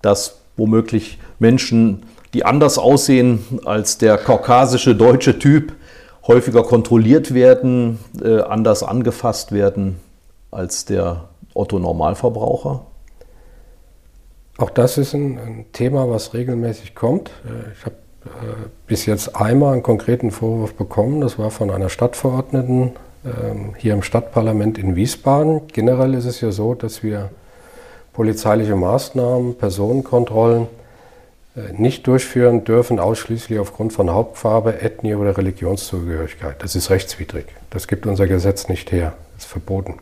dass womöglich Menschen, die anders aussehen als der kaukasische deutsche Typ, häufiger kontrolliert werden, anders angefasst werden als der Otto Normalverbraucher? Auch das ist ein, ein Thema, was regelmäßig kommt. Äh, ich habe äh, bis jetzt einmal einen konkreten Vorwurf bekommen. Das war von einer Stadtverordneten ähm, hier im Stadtparlament in Wiesbaden. Generell ist es ja so, dass wir polizeiliche Maßnahmen, Personenkontrollen äh, nicht durchführen dürfen, ausschließlich aufgrund von Hauptfarbe, Ethnie oder Religionszugehörigkeit. Das ist rechtswidrig. Das gibt unser Gesetz nicht her. Das ist verboten.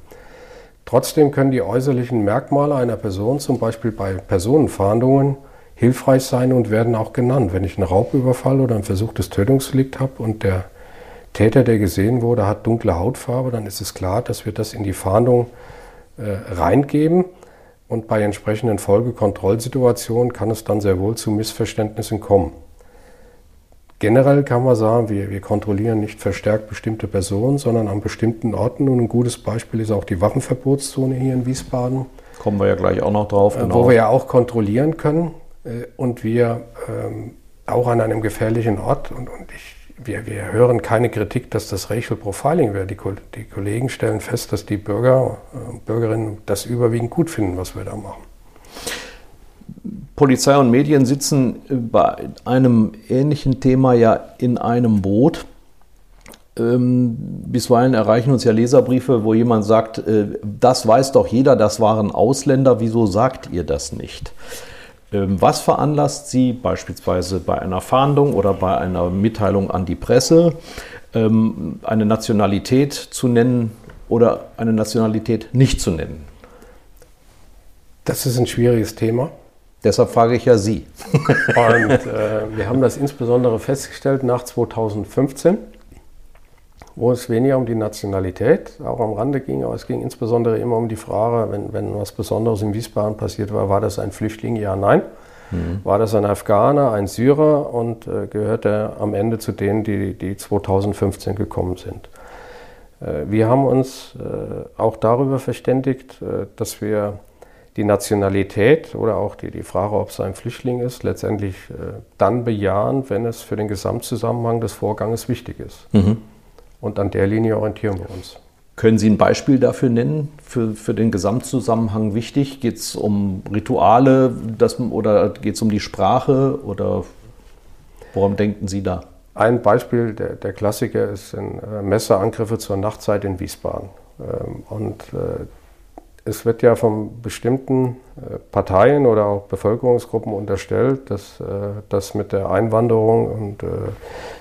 Trotzdem können die äußerlichen Merkmale einer Person zum Beispiel bei Personenfahndungen hilfreich sein und werden auch genannt. Wenn ich einen Raubüberfall oder ein versuchtes Tötungsdelikt habe und der Täter, der gesehen wurde, hat dunkle Hautfarbe, dann ist es klar, dass wir das in die Fahndung äh, reingeben. Und bei entsprechenden Folgekontrollsituationen kann es dann sehr wohl zu Missverständnissen kommen. Generell kann man sagen, wir, wir kontrollieren nicht verstärkt bestimmte Personen, sondern an bestimmten Orten. Und ein gutes Beispiel ist auch die Waffenverbotszone hier in Wiesbaden. Kommen wir ja gleich auch noch drauf. Genau. Wo wir ja auch kontrollieren können äh, und wir ähm, auch an einem gefährlichen Ort. Und, und ich wir, wir hören keine Kritik, dass das Racial Profiling wäre. Die, die Kollegen stellen fest, dass die Bürger und äh, Bürgerinnen das überwiegend gut finden, was wir da machen. Polizei und Medien sitzen bei einem ähnlichen Thema ja in einem Boot. Ähm, bisweilen erreichen uns ja Leserbriefe, wo jemand sagt, äh, das weiß doch jeder, das waren Ausländer, wieso sagt ihr das nicht? Ähm, was veranlasst Sie beispielsweise bei einer Fahndung oder bei einer Mitteilung an die Presse, ähm, eine Nationalität zu nennen oder eine Nationalität nicht zu nennen? Das ist ein schwieriges Thema. Deshalb frage ich ja Sie. Und äh, wir haben das insbesondere festgestellt nach 2015, wo es weniger um die Nationalität auch am Rande ging, aber es ging insbesondere immer um die Frage, wenn, wenn was Besonderes in Wiesbaden passiert war, war das ein Flüchtling? Ja, nein. Mhm. War das ein Afghaner, ein Syrer und äh, gehört er am Ende zu denen, die, die 2015 gekommen sind? Äh, wir haben uns äh, auch darüber verständigt, äh, dass wir die Nationalität oder auch die, die Frage, ob es ein Flüchtling ist, letztendlich äh, dann bejahen, wenn es für den Gesamtzusammenhang des Vorganges wichtig ist. Mhm. Und an der Linie orientieren wir uns. Können Sie ein Beispiel dafür nennen, für, für den Gesamtzusammenhang wichtig? Geht es um Rituale das, oder geht es um die Sprache oder woran denken Sie da? Ein Beispiel, der, der Klassiker, ist ein äh, Messerangriffe zur Nachtzeit in Wiesbaden. Ähm, und äh, es wird ja von bestimmten äh, Parteien oder auch Bevölkerungsgruppen unterstellt, dass äh, das mit der Einwanderung und äh,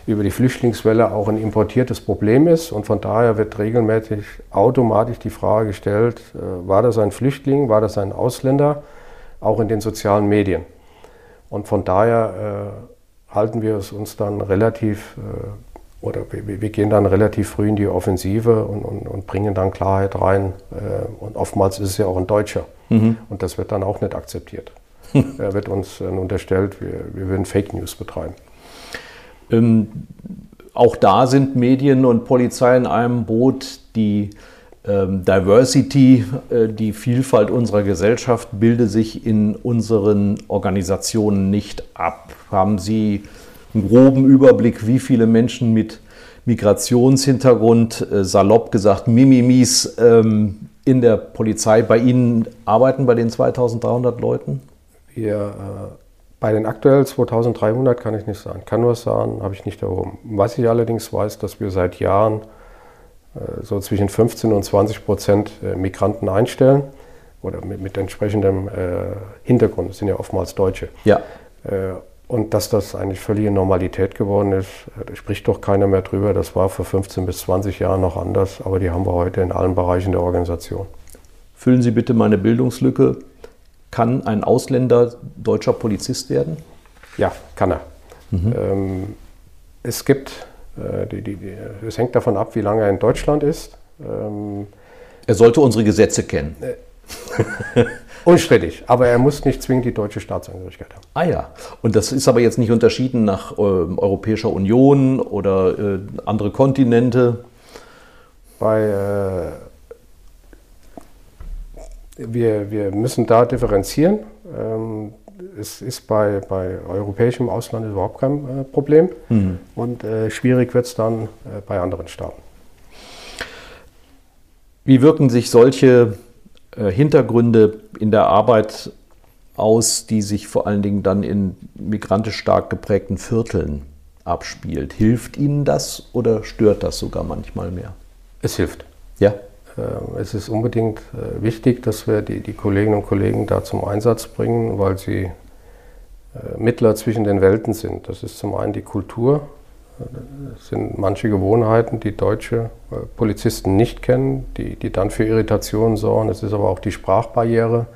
über die Flüchtlingswelle auch ein importiertes Problem ist. Und von daher wird regelmäßig automatisch die Frage gestellt, war das ein Flüchtling, war das ein Ausländer, auch in den sozialen Medien. Und von daher halten wir es uns dann relativ oder wir, wir, gehen dann relativ früh in die Offensive und, und, und bringen dann Klarheit rein. Äh, und oftmals ist es ja auch ein Deutscher. Mhm. Und das wird dann auch nicht akzeptiert. er wird uns äh, unterstellt, wir, wir würden Fake News betreiben. Ähm, auch da sind Medien und Polizei in einem Boot. Die ähm, Diversity, äh, die Vielfalt unserer Gesellschaft bilde sich in unseren Organisationen nicht ab. Haben Sie einen groben Überblick, wie viele Menschen mit Migrationshintergrund, äh, salopp gesagt, Mimimis, ähm, in der Polizei bei Ihnen arbeiten, bei den 2300 Leuten? Wir, äh, bei den aktuell 2300 kann ich nicht sagen. Kann nur sagen, habe ich nicht erhoben. Was ich allerdings weiß, dass wir seit Jahren äh, so zwischen 15 und 20 Prozent Migranten einstellen oder mit, mit entsprechendem Hintergrund. Das sind ja oftmals Deutsche. Ja. Äh, und dass das eigentlich völlige Normalität geworden ist, da spricht doch keiner mehr drüber. Das war vor 15 bis 20 Jahren noch anders, aber die haben wir heute in allen Bereichen der Organisation. Füllen Sie bitte meine Bildungslücke. Kann ein Ausländer deutscher Polizist werden? Ja, kann er. Mhm. Ähm, es gibt, äh, die, die, die, es hängt davon ab, wie lange er in Deutschland ist. Ähm, er sollte unsere Gesetze kennen. Äh, Unstrittig, aber er muss nicht zwingend die deutsche Staatsangehörigkeit haben. Ah ja, und das ist aber jetzt nicht unterschieden nach äh, Europäischer Union oder äh, andere Kontinente? Bei, äh, wir, wir müssen da differenzieren. Ähm, es ist bei, bei europäischem Ausland überhaupt kein äh, Problem mhm. und äh, schwierig wird es dann äh, bei anderen Staaten. Wie wirken sich solche Hintergründe in der Arbeit aus, die sich vor allen Dingen dann in migrantisch stark geprägten Vierteln abspielt. Hilft Ihnen das oder stört das sogar manchmal mehr? Es hilft. Ja. Ähm, es ist unbedingt äh, wichtig, dass wir die, die Kolleginnen und Kollegen da zum Einsatz bringen, weil sie äh, Mittler zwischen den Welten sind. Das ist zum einen die Kultur, es sind manche Gewohnheiten, die deutsche äh, Polizisten nicht kennen, die, die dann für Irritationen sorgen. Es ist aber auch die Sprachbarriere,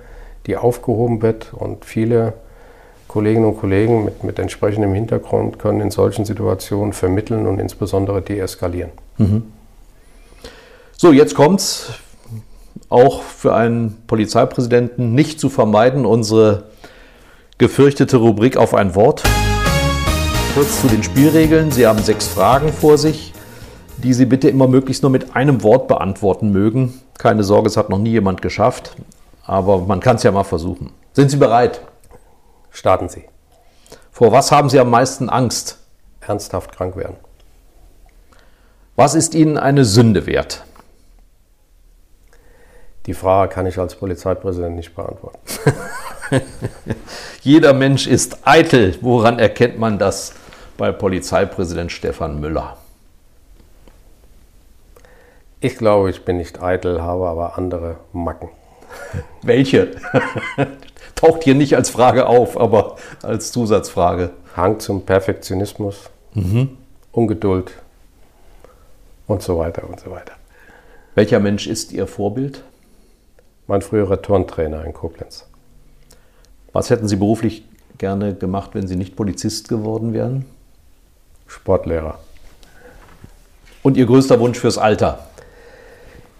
die aufgehoben wird und viele Kolleginnen und Kollegen mit, mit entsprechendem Hintergrund können in solchen Situationen vermitteln und insbesondere deeskalieren. Mhm. So, jetzt kommt's. Auch für einen Polizeipräsidenten nicht zu vermeiden, unsere gefürchtete Rubrik auf ein Wort. Kurz zu den Spielregeln. Sie haben sechs Fragen vor sich, die Sie bitte immer möglichst nur mit einem Wort beantworten mögen. Keine Sorge, es hat noch nie jemand geschafft, aber man kann es ja mal versuchen. Sind Sie bereit? Starten Sie. Vor was haben Sie am meisten Angst? Ernsthaft krank werden. Was ist Ihnen eine Sünde wert? Die Frage kann ich als Polizeipräsident nicht beantworten. Jeder Mensch ist eitel. Woran erkennt man das bei Polizeipräsident Stefan Müller? Ich glaube, ich bin nicht eitel, habe aber andere Macken. Welche? Taucht hier nicht als Frage auf, aber als Zusatzfrage. Hang zum Perfektionismus, mhm. Ungeduld und so weiter und so weiter. Welcher Mensch ist Ihr Vorbild? Mein früherer Turntrainer in Koblenz. Was hätten Sie beruflich gerne gemacht, wenn Sie nicht Polizist geworden wären? Sportlehrer. Und Ihr größter Wunsch fürs Alter?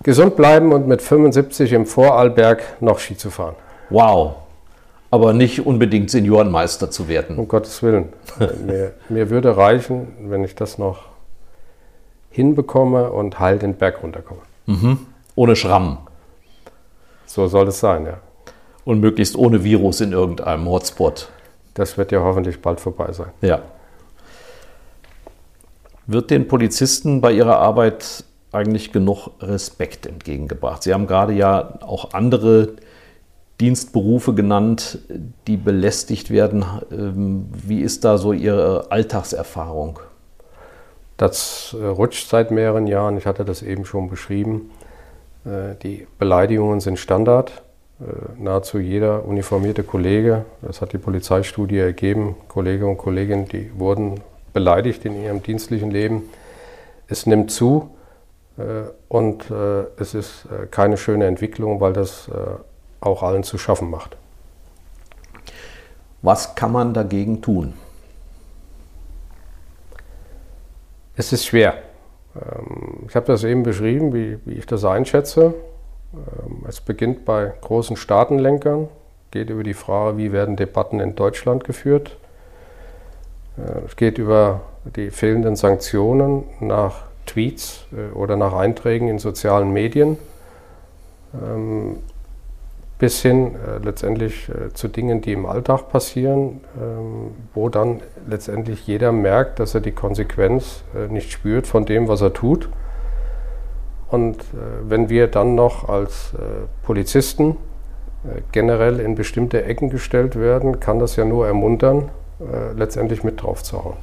Gesund bleiben und mit 75 im Vorarlberg noch Ski zu fahren. Wow. Aber nicht unbedingt Seniorenmeister zu werden. Um Gottes Willen. mir, mir würde reichen, wenn ich das noch hinbekomme und heil den Berg runterkomme. Mhm. Ohne Schramm. So soll es sein, ja. Und möglichst ohne Virus in irgendeinem Hotspot. Das wird ja hoffentlich bald vorbei sein. Ja. Wird den Polizisten bei ihrer Arbeit eigentlich genug Respekt entgegengebracht? Sie haben gerade ja auch andere Dienstberufe genannt, die belästigt werden. Ähm, wie ist da so Ihre Alltagserfahrung? Das äh, rutscht seit mehreren Jahren. Ich hatte das eben schon beschrieben. Äh, die Beleidigungen sind Standard. Äh, nahezu jeder uniformierte Kollege, das hat die Polizeistudie ergeben, Kollege und Kolleginnen, die wurden beleidigt in ihrem dienstlichen Leben. Es nimmt zu und es ist keine schöne Entwicklung, weil das auch allen zu schaffen macht. Was kann man dagegen tun? Es ist schwer. Ähm, ich habe das eben beschrieben, wie, wie ich das einschätze. Ähm, es beginnt bei großen Staatenlenkern, geht über die Frage, wie werden Debatten in Deutschland geführt. Äh, es geht über die fehlenden Sanktionen nach Tweets äh, oder nach Einträgen in sozialen Medien. Ähm, bis hin äh, letztendlich zu Dingen, die im Alltag passieren, ähm, wo dann letztendlich jeder merkt, dass er die Konsequenz nicht spürt von dem, was er tut. Und wenn wir dann noch als Polizisten generell in bestimmte Ecken gestellt werden, kann das ja nur ermuntern, letztendlich mit drauf zu hauen.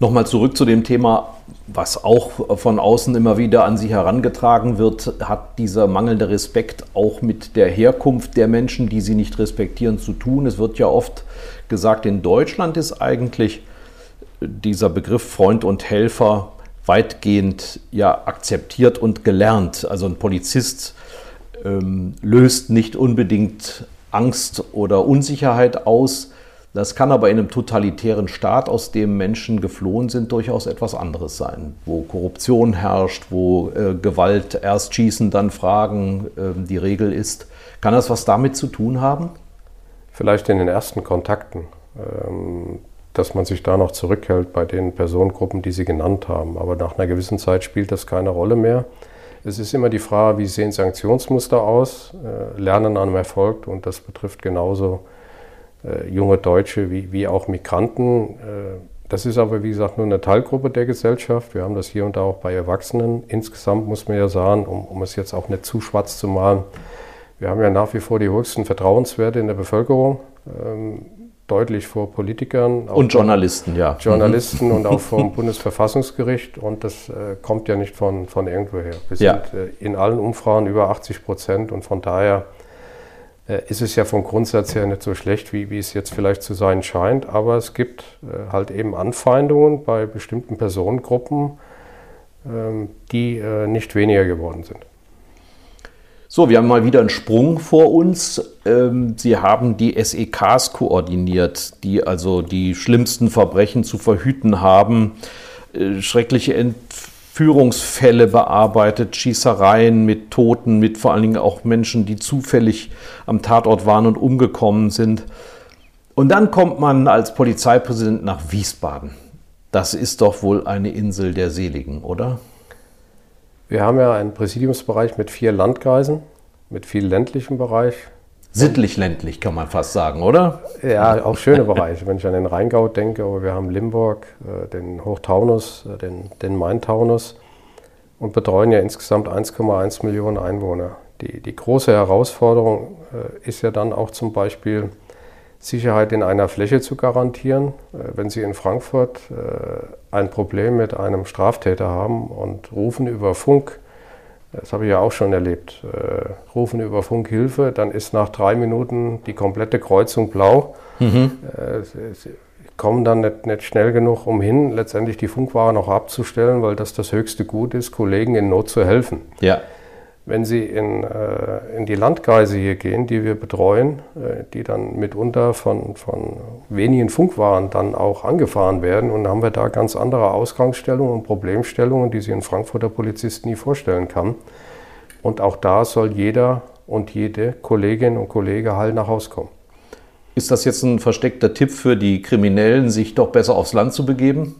Nochmal zurück zu dem Thema, was auch von außen immer wieder an Sie herangetragen wird. Hat dieser mangelnde Respekt auch mit der Herkunft der Menschen, die Sie nicht respektieren, zu tun? Es wird ja oft gesagt, in Deutschland ist eigentlich dieser Begriff Freund und Helfer weitgehend ja akzeptiert und gelernt. Also ein Polizist ähm, löst nicht unbedingt Angst oder Unsicherheit aus, das kann aber in einem totalitären Staat, aus dem Menschen geflohen sind, durchaus etwas anderes sein, wo Korruption herrscht, wo äh, Gewalt erst schießen, dann fragen äh, die Regel ist. Kann das was damit zu tun haben? Vielleicht in den ersten Kontakten, ähm, dass man sich da noch zurückhält bei den Personengruppen, die Sie genannt haben. Aber nach einer gewissen Zeit spielt das keine Rolle mehr. Es ist immer die Frage, wie sehen Sanktionsmuster aus, äh, Lernen an einem Erfolg und das betrifft genauso junge Deutsche wie, wie auch Migranten. Äh, das ist aber, wie gesagt, nur eine Teilgruppe der Gesellschaft. Wir haben das hier und da auch bei Erwachsenen. Insgesamt muss man ja sagen, um, um es jetzt auch nicht zu schwarz zu malen, wir haben ja nach wie vor die höchsten Vertrauenswerte in der Bevölkerung. Ähm, deutlich vor Politikern. Und Journalisten, ja. Journalisten mhm. und auch vom Bundesverfassungsgericht. Und das äh, kommt ja nicht von, von irgendwoher. Wir ja. sind äh, in allen Umfragen über 80 Prozent und von daher äh, ist es ja vom Grundsatz her nicht so schlecht, wie, wie es jetzt vielleicht zu sein scheint. Aber es gibt äh, halt eben Anfeindungen bei bestimmten Personengruppen, ähm, die äh, nicht weniger geworden sind. So, wir haben mal wieder einen Sprung vor uns. Ähm, Sie haben die SEKs koordiniert, die also die schlimmsten Verbrechen zu verhüten haben. Schreckliche Entwicklungen Führungsfälle bearbeitet, Schießereien mit Toten, mit vor allen Dingen auch Menschen, die zufällig am Tatort waren und umgekommen sind. Und dann kommt man als Polizeipräsident nach Wiesbaden. Das ist doch wohl eine Insel der Seligen, oder? Wir haben ja einen Präsidiumsbereich mit vier Landkreisen, mit viel ländlichem Bereich. Sittlich ländlich, kann man fast sagen, oder? Ja, auch schöne Bereiche. Wenn ich an den Rheingau denke, aber wir haben Limburg, äh, den Hochtaunus, äh, den, den Main-Taunus und betreuen ja insgesamt 1,1 Millionen Einwohner. Die, die große Herausforderung äh, ist ja dann auch zum Beispiel, Sicherheit in einer Fläche zu garantieren. Wenn Sie in Frankfurt ein Problem mit einem Straftäter haben und rufen über Funk das habe ich ja auch schon erlebt. Äh, rufen über Funk Hilfe, dann ist nach drei Minuten die komplette Kreuzung blau. Mhm. Äh, sie kommen dann nicht, nicht, schnell genug, um hin, letztendlich die Funkware noch abzustellen, weil das das höchste Gut ist, Kollegen in Not zu helfen. Ja. Wenn Sie in, äh, in die Landkreise hier gehen, die wir betreuen, äh, die dann mitunter von, von wenigen Funkwaren dann auch angefahren werden, und haben wir da ganz andere Ausgangsstellungen und Problemstellungen, die sich ein Frankfurter Polizist nie vorstellen kann. Und auch da soll jeder und jede Kollegin und Kollege heil nach Hause kommen. Ist das jetzt ein versteckter Tipp für die Kriminellen, sich doch besser aufs Land zu begeben?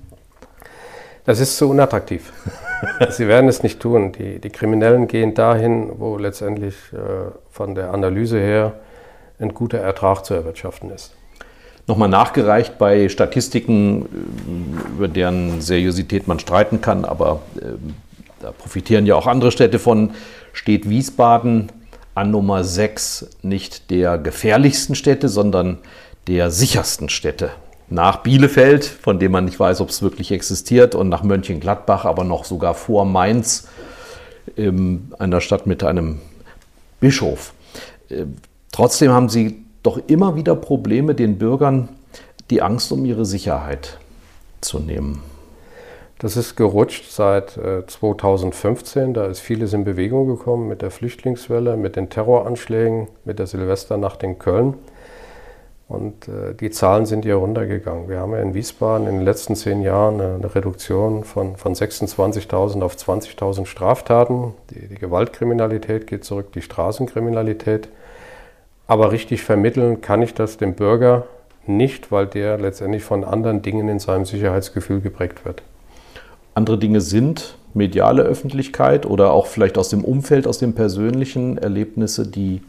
Das ist zu unattraktiv. Sie werden es nicht tun. Die, die Kriminellen gehen dahin, wo letztendlich äh, von der Analyse her ein guter Ertrag zu erwirtschaften ist. Nochmal nachgereicht bei Statistiken, äh, über deren Seriosität man streiten kann, aber äh, da profitieren ja auch andere Städte von, steht Wiesbaden an Nummer 6 nicht der gefährlichsten Städte, sondern der sichersten Städte nach Bielefeld, von dem man nicht weiß, ob es wirklich existiert, und nach Mönchengladbach, aber noch sogar vor Mainz, in einer Stadt mit einem Bischof. Äh, trotzdem haben sie doch immer wieder Probleme, den Bürgern die Angst um ihre Sicherheit zu nehmen. Das ist gerutscht seit 2015. Äh, da ist vieles in Bewegung gekommen mit der Flüchtlingswelle, mit den Terroranschlägen, mit der Silvesternacht in Köln. Und äh, die Zahlen sind hier runtergegangen. Wir haben ja in Wiesbaden in den letzten zehn Jahren eine, eine Reduktion von, von 26.000 auf 20.000 Straftaten. Die, die, Gewaltkriminalität geht zurück, die Straßenkriminalität. Aber richtig vermitteln kann ich das dem Bürger nicht, weil der letztendlich von anderen Dingen in seinem Sicherheitsgefühl geprägt wird. Andere Dinge sind mediale Öffentlichkeit oder auch vielleicht aus dem Umfeld, aus den persönlichen Erlebnisse, die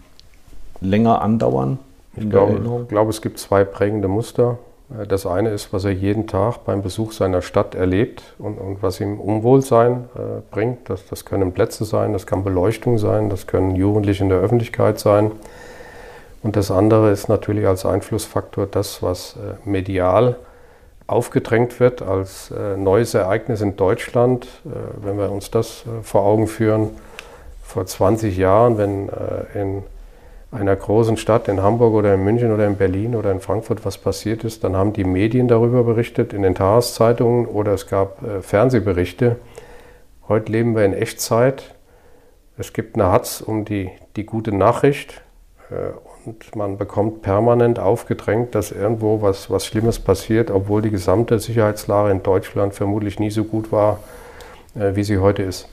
länger andauern? Ich glaube, glaube, es gibt zwei prägende Muster. Äh, das eine ist, was er jeden Tag beim Besuch seiner Stadt erlebt und, und was ihm Unwohlsein äh, bringt. Das, das können Plätze sein, das kann Beleuchtung sein, das können Jugendliche in der Öffentlichkeit sein. Und das andere ist natürlich als Einflussfaktor das, was äh, medial aufgedrängt wird als äh, neues Ereignis in Deutschland. Äh, wenn wir uns das äh, vor Augen führen, vor 20 Jahren, wenn in einer großen Stadt in Hamburg oder in München oder in Berlin oder in Frankfurt was passiert ist, dann haben die Medien darüber berichtet in den Tageszeitungen oder es gab äh, Fernsehberichte. Heute leben wir in Echtzeit. Es gibt eine Hatz um die, die gute Nachricht äh, und man bekommt permanent aufgedrängt, dass irgendwo was, was Schlimmes passiert, obwohl die gesamte Sicherheitslage in Deutschland vermutlich nie so gut war, äh, wie sie heute ist.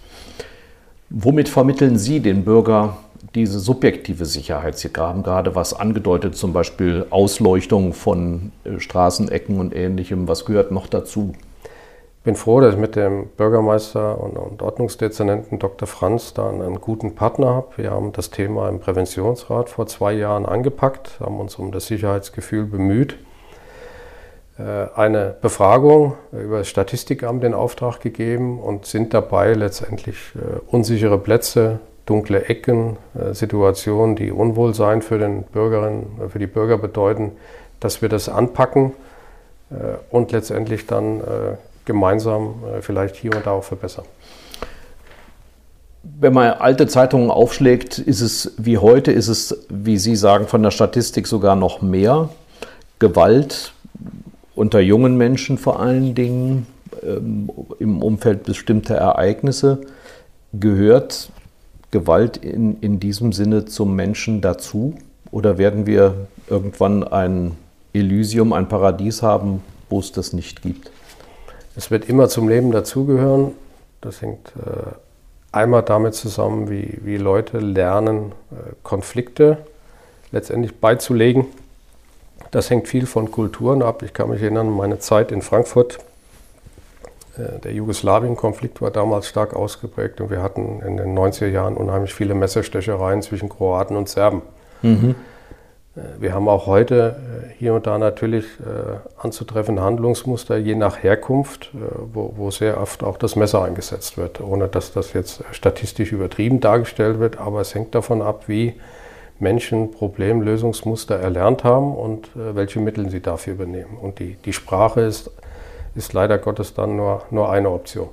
Womit vermitteln Sie den Bürger diese subjektive Sicherheit. Sie haben gerade was angedeutet, zum Beispiel Ausleuchtung von äh, Straßenecken und ähnlichem. Was gehört noch dazu? Ich bin froh, dass ich mit dem Bürgermeister und, Ordnungsdezernenten Dr. Franz da einen guten Partner habe. Wir haben das Thema im Präventionsrat vor zwei Jahren angepackt, haben uns um das Sicherheitsgefühl bemüht äh, eine Befragung über das Statistikamt in Auftrag gegeben und sind dabei letztendlich äh, unsichere Plätze dunkle Ecken, äh, Situationen, die Unwohlsein für, den Bürgerinnen, äh, für die Bürger bedeuten, dass wir das anpacken äh, und letztendlich dann gemeinsam vielleicht hier und da auch verbessern. Wenn man alte Zeitungen aufschlägt, ist es wie heute, ist es, wie Sie sagen, von der Statistik sogar noch mehr. Gewalt unter jungen Menschen vor allen Dingen, ähm, im Umfeld bestimmter Ereignisse, gehört Gewalt in, in diesem Sinne zum Menschen dazu? Oder werden wir irgendwann ein Elysium, ein Paradies haben, wo es das nicht gibt? Es wird immer zum Leben dazugehören. Das hängt äh, einmal damit zusammen, wie, wie Leute lernen, äh, Konflikte letztendlich beizulegen. Das hängt viel von Kulturen ab. Ich kann mich erinnern, meine Zeit in Frankfurt der Jugoslawien-Konflikt war damals stark ausgeprägt und wir hatten in den 90er Jahren unheimlich viele Messerstechereien zwischen Kroaten und Serben. Mhm. Wir haben auch heute hier und da natürlich anzutreffen Handlungsmuster je nach Herkunft, wo, wo sehr oft auch das Messer eingesetzt wird, ohne dass das jetzt statistisch übertrieben dargestellt wird. Aber es hängt davon ab, wie Menschen Problemlösungsmuster erlernt haben und äh, welche Mittel sie dafür übernehmen. Und die, die Sprache ist, ist leider Gottes dann nur, nur eine Option.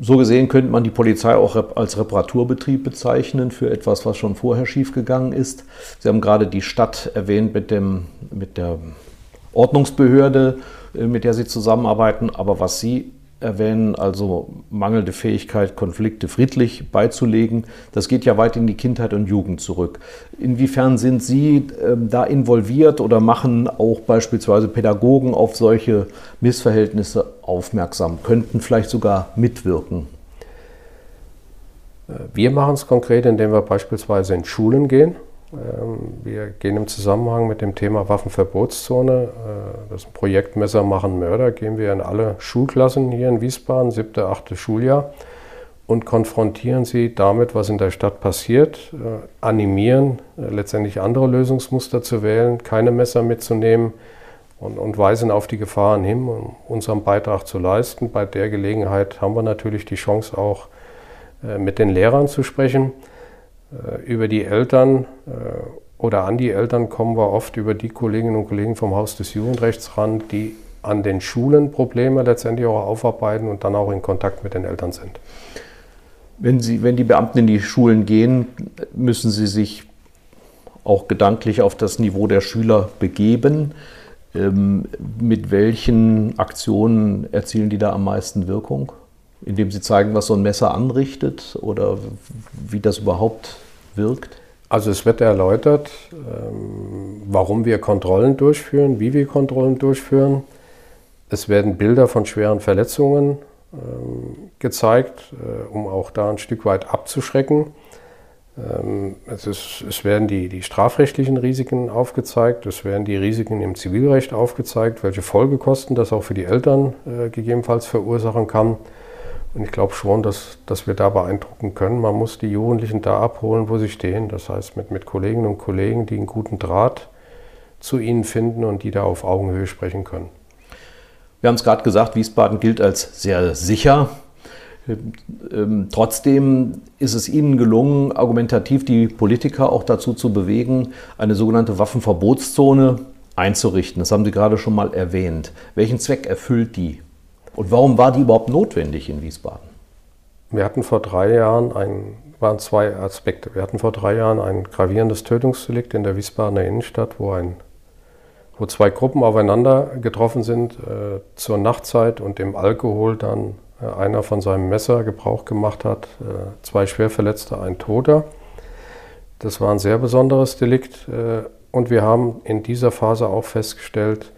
So gesehen könnte man die Polizei auch als Reparaturbetrieb bezeichnen für etwas, was schon vorher schiefgegangen ist. Sie haben gerade die Stadt erwähnt mit, dem, mit der Ordnungsbehörde, äh, mit der Sie zusammenarbeiten. Aber was Sie erwähnen, also mangelnde Fähigkeit, Konflikte friedlich beizulegen. Das geht ja weit in die Kindheit und Jugend zurück. Inwiefern sind Sie äh, da involviert oder machen auch beispielsweise Pädagogen auf solche Missverhältnisse aufmerksam, könnten vielleicht sogar mitwirken? Äh, wir machen es konkret, indem wir beispielsweise in Schulen gehen ähm, wir gehen im Zusammenhang mit dem Thema Waffenverbotszone, äh, das Projekt Messer machen Mörder, gehen wir in alle Schulklassen hier in Wiesbaden, siebte, achte Schuljahr und konfrontieren sie damit, was in der Stadt passiert, äh, animieren, äh, letztendlich andere Lösungsmuster zu wählen, keine Messer mitzunehmen und, und weisen auf die Gefahren hin, um unseren Beitrag zu leisten. Bei der Gelegenheit haben wir natürlich die Chance auch mit den Lehrern zu sprechen. Äh, über die Eltern äh, oder an die Eltern kommen wir oft über die Kolleginnen und Kollegen vom Haus des Jugendrechts ran, die an den Schulen Probleme letztendlich auch aufarbeiten und dann auch in Kontakt mit den Eltern sind. Wenn, Sie, wenn die Beamten in die Schulen gehen, müssen sie sich auch gedanklich auf das Niveau der Schüler begeben. Ähm, mit welchen Aktionen erzielen die da am meisten Wirkung? Indem sie zeigen, was so ein Messer anrichtet oder wie das überhaupt wirkt? Also es wird erläutert, ähm, warum wir Kontrollen durchführen, wie wir Kontrollen durchführen. Es werden Bilder von schweren Verletzungen ähm, gezeigt, äh, um auch da ein Stück weit abzuschrecken. Ähm, es, ist, es, werden die, die, strafrechtlichen Risiken aufgezeigt, es werden die Risiken im Zivilrecht aufgezeigt, welche Folgekosten das auch für die Eltern äh, gegebenenfalls verursachen kann. Und ich glaube schon, dass, dass wir da beeindrucken können. Man muss die Jugendlichen da abholen, wo sie stehen. Das heißt, mit, mit Kolleginnen und Kollegen, die einen guten Draht zu ihnen finden und die da auf Augenhöhe sprechen können. Wir haben es gerade gesagt, Wiesbaden gilt als sehr sicher. Ähm, trotzdem ist es Ihnen gelungen, argumentativ die Politiker auch dazu zu bewegen, eine sogenannte Waffenverbotszone einzurichten. Das haben Sie gerade schon mal erwähnt. Welchen Zweck erfüllt die? Und warum war die überhaupt notwendig in Wiesbaden? Wir hatten vor drei Jahren ein, waren zwei Aspekte. Wir hatten vor drei Jahren ein gravierendes Tötungsdelikt in der Wiesbadener Innenstadt, wo, ein, wo zwei Gruppen aufeinander getroffen sind äh, zur Nachtzeit und im Alkohol dann äh, einer von seinem Messer Gebrauch gemacht hat. Äh, zwei Schwerverletzte, ein Toter. Das war ein sehr besonderes Delikt. Äh, und wir haben in dieser Phase auch festgestellt,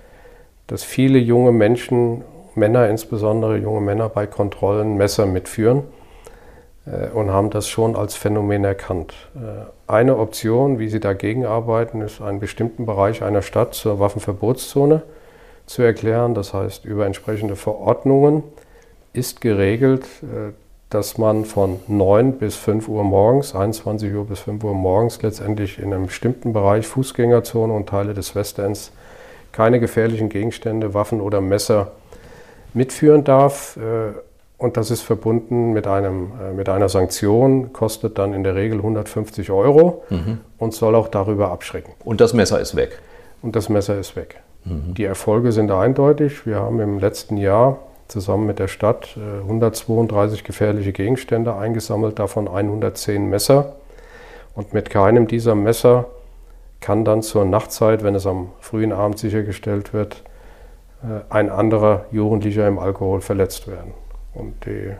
dass viele junge Menschen Männer, insbesondere junge Männer bei Kontrollen Messer mitführen äh, und haben das schon als Phänomen erkannt. Äh, eine Option, wie sie dagegen arbeiten, ist, einen bestimmten Bereich einer Stadt zur Waffenverbotszone zu erklären. Das heißt, über entsprechende Verordnungen ist geregelt, äh, dass man von 9 bis 5 Uhr morgens, 21 Uhr bis 5 Uhr morgens letztendlich in einem bestimmten Bereich Fußgängerzone und Teile des Westends keine gefährlichen Gegenstände, Waffen oder Messer mitführen darf. Äh, und das ist verbunden mit, einem, äh, mit einer Sanktion, kostet dann in der Regel 150 Euro mhm. und soll auch darüber abschrecken. Und das Messer ist weg. Und das Messer ist weg. Mhm. Die Erfolge sind eindeutig. Wir haben im letzten Jahr zusammen mit der Stadt 132 äh, gefährliche Gegenstände eingesammelt, davon 110 Messer. Und mit keinem dieser Messer kann dann zur Nachtzeit, wenn es am frühen Abend sichergestellt wird, ein anderer Jugendlicher im Alkohol verletzt werden. Und die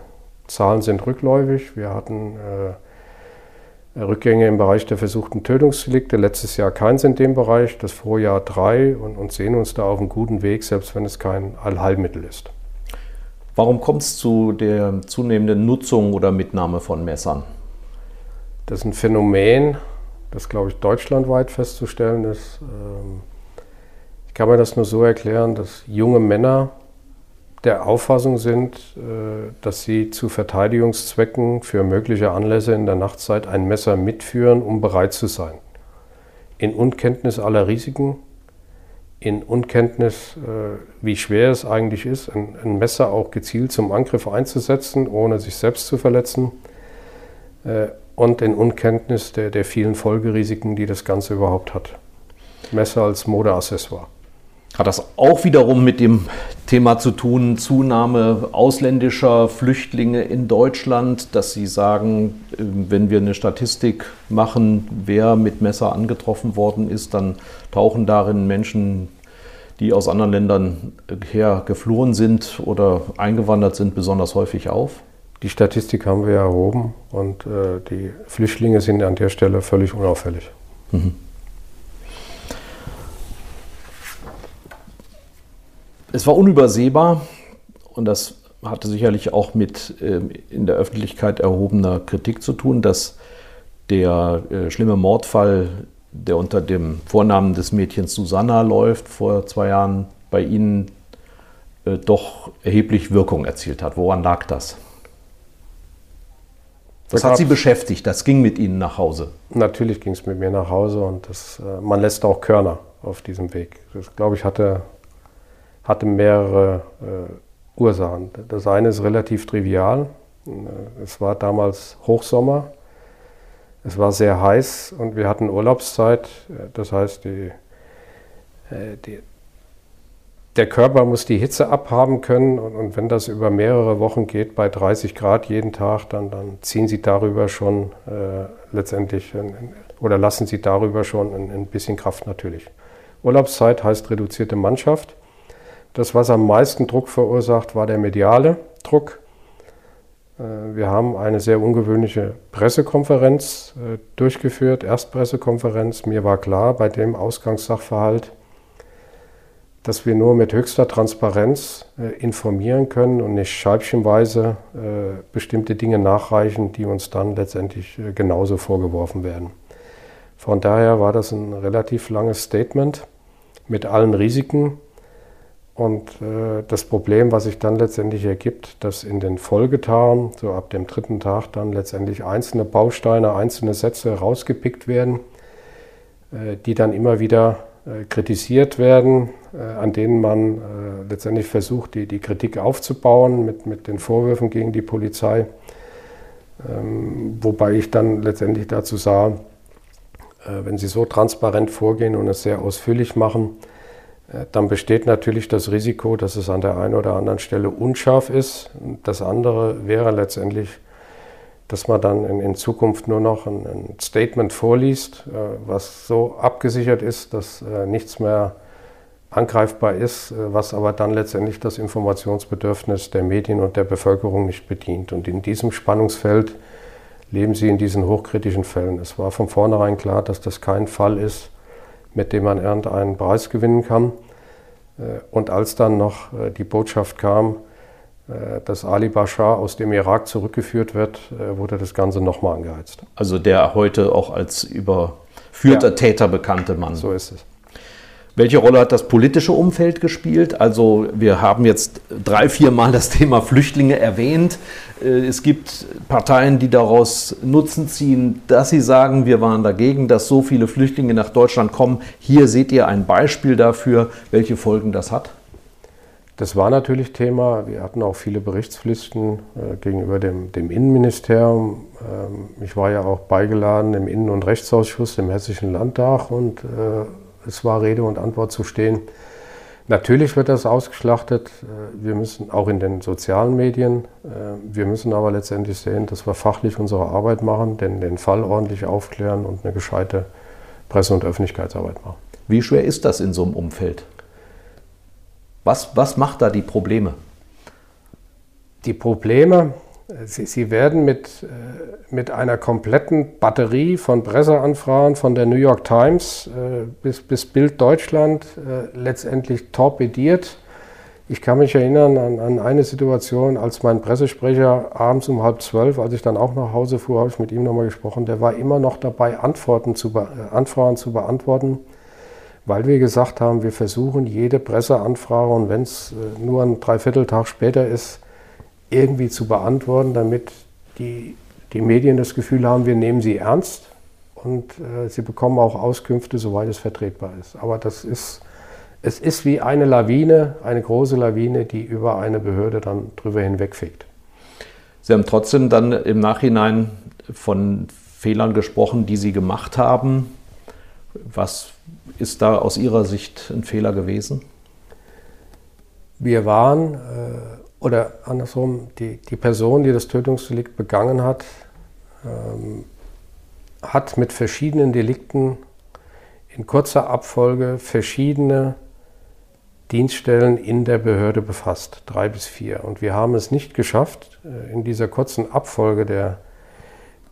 Zahlen sind rückläufig. Wir hatten äh, Rückgänge im Bereich der versuchten Tötungsdelikte. Letztes Jahr keins in dem Bereich, das Vorjahr drei und, und sehen uns da auf einem guten Weg, selbst wenn es kein Allheilmittel ist. Warum kommt es zu der zunehmenden Nutzung oder Mitnahme von Messern? Das ist ein Phänomen, das, glaube ich, deutschlandweit festzustellen ist. Ähm, kann man das nur so erklären, dass junge Männer der Auffassung sind, äh, dass sie zu Verteidigungszwecken für mögliche Anlässe in der Nachtzeit ein Messer mitführen, um bereit zu sein. in Unkenntnis aller Risiken, in Unkenntnis, äh, wie schwer es eigentlich ist, ein, Messer auch gezielt zum Angriff einzusetzen, ohne sich selbst zu verletzen. Äh, und in Unkenntnis der, der vielen Folgerisiken, die das Ganze überhaupt hat. Messer als Modeaccessoire. Hat das auch wiederum mit dem Thema zu tun, Zunahme ausländischer Flüchtlinge in Deutschland, dass Sie sagen, äh, wenn wir eine Statistik machen, wer mit Messer angetroffen worden ist, dann tauchen darin Menschen, die aus anderen Ländern her geflohen sind oder eingewandert sind, besonders häufig auf? Die Statistik haben wir erhoben und äh, die Flüchtlinge sind an der Stelle völlig unauffällig. Mhm. Es war unübersehbar und das hatte sicherlich auch mit äh, in der Öffentlichkeit erhobener Kritik zu tun, dass der äh, schlimme Mordfall, der unter dem Vornamen des Mädchens Susanna läuft, vor zwei Jahren bei Ihnen äh, doch erheblich Wirkung erzielt hat. Woran lag das? Das hat Sie beschäftigt, das ging mit Ihnen nach Hause. Natürlich ging es mit mir nach Hause und das, äh, man lässt auch Körner auf diesem Weg. Das, glaube ich, hatte hatte mehrere äh, Ursachen. Das eine ist relativ trivial. Äh, es war damals Hochsommer. Es war sehr heiß und wir hatten Urlaubszeit. Das heißt, die, äh, die, der Körper muss die Hitze abhaben können und, und, wenn das über mehrere Wochen geht, bei 30 Grad jeden Tag, dann, dann ziehen Sie darüber schon äh, letztendlich oder lassen Sie darüber schon ein, ein bisschen Kraft natürlich. Urlaubszeit heißt reduzierte Mannschaft. Das, was am meisten Druck verursacht, war der mediale Druck. Äh, wir haben eine sehr ungewöhnliche Pressekonferenz äh, durchgeführt, Erstpressekonferenz. Mir war klar bei dem Ausgangssachverhalt, dass wir nur mit höchster Transparenz äh, informieren können und nicht scheibchenweise bestimmte Dinge nachreichen, die uns dann letztendlich genauso vorgeworfen werden. Von daher war das ein relativ langes Statement mit allen Risiken, und äh, das Problem, was sich dann letztendlich ergibt, dass in den Folgetagen, so ab dem dritten Tag, dann letztendlich einzelne Bausteine, einzelne Sätze rausgepickt werden, äh, die dann immer wieder äh, kritisiert werden, äh, an denen man äh, letztendlich versucht, die, die Kritik aufzubauen mit, mit den Vorwürfen gegen die Polizei. Ähm, wobei ich dann letztendlich dazu sah, äh, wenn sie so transparent vorgehen und es sehr ausführlich machen, dann besteht natürlich das Risiko, dass es an der einen oder anderen Stelle unscharf ist. Das andere wäre letztendlich, dass man dann in, in Zukunft nur noch ein, ein, Statement vorliest, äh, was so abgesichert ist, dass äh, nichts mehr angreifbar ist, was aber dann letztendlich das Informationsbedürfnis der Medien und der Bevölkerung nicht bedient. Und in diesem Spannungsfeld leben sie in diesen hochkritischen Fällen. Es war von vornherein klar, dass das kein Fall ist, mit dem man irgendeinen Preis gewinnen kann. Äh, und als dann noch äh, die Botschaft kam, äh, dass Ali Bashar aus dem Irak zurückgeführt wird, wurde das Ganze nochmal angeheizt. Also der heute auch als überführter ja. Täter bekannte Mann. So ist es. Welche Rolle hat das politische Umfeld gespielt? Also wir haben jetzt drei, vier Mal das Thema Flüchtlinge erwähnt. Äh, es gibt Parteien, die daraus Nutzen ziehen, dass sie sagen, wir waren dagegen, dass so viele Flüchtlinge nach Deutschland kommen. Hier seht ihr ein Beispiel dafür, welche Folgen das hat. Das war natürlich Thema. Wir hatten auch viele Berichtspflichten äh, gegenüber dem, dem Innenministerium. Ähm, ich war ja auch beigeladen im Innen- und Rechtsausschuss im Hessischen Landtag und äh, es war Rede und Antwort zu stehen. Natürlich wird das ausgeschlachtet. Äh, wir müssen auch in den sozialen Medien. Äh, wir müssen aber letztendlich sehen, dass wir fachlich unsere Arbeit machen, den, den Fall ordentlich aufklären und eine gescheite Presse- und Öffentlichkeitsarbeit machen. Wie schwer ist das in so einem Umfeld? Was, was macht da die Probleme? Die Probleme, Sie, Sie werden mit, äh, mit einer kompletten Batterie von Presseanfragen von der New York Times äh, bis, bis Bild Deutschland äh, letztendlich torpediert. Ich kann mich erinnern an, an, eine Situation, als mein Pressesprecher abends um halb zwölf, als ich dann auch nach Hause fuhr, habe ich mit ihm nochmal gesprochen, der war immer noch dabei, Antworten zu Anfragen zu beantworten, weil wir gesagt haben, wir versuchen jede Presseanfrage und wenn es nur ein Dreivierteltag später ist, irgendwie zu beantworten, damit die, die Medien das Gefühl haben, wir nehmen sie ernst und äh, sie bekommen auch Auskünfte, soweit es vertretbar ist. Aber das ist, es ist wie eine Lawine, eine große Lawine, die über eine Behörde dann drüber hinwegfegt. Sie haben trotzdem dann im Nachhinein von Fehlern gesprochen, die Sie gemacht haben. Was ist da aus Ihrer Sicht ein Fehler gewesen? Wir waren, äh, oder andersrum, die, die Person, die das Tötungsdelikt begangen hat, ähm, hat mit verschiedenen Delikten in kurzer Abfolge verschiedene Dienststellen in der Behörde befasst, drei bis vier. Und wir haben es nicht geschafft, äh, in dieser kurzen Abfolge der,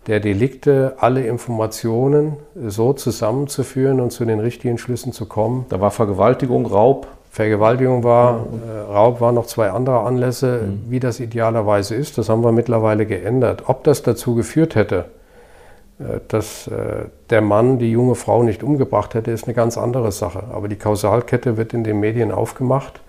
der Delikte alle Informationen so zusammenzuführen und zu den richtigen Schlüssen zu kommen. Da war Vergewaltigung, Raub. Vergewaltigung war, äh, Raub war noch zwei andere Anlässe, mhm. wie das idealerweise ist. Das haben wir mittlerweile geändert. Ob das dazu geführt hätte, äh, dass äh, der Mann die junge Frau nicht umgebracht hätte, ist eine ganz andere Sache. Aber die Kausalkette wird in den Medien aufgemacht.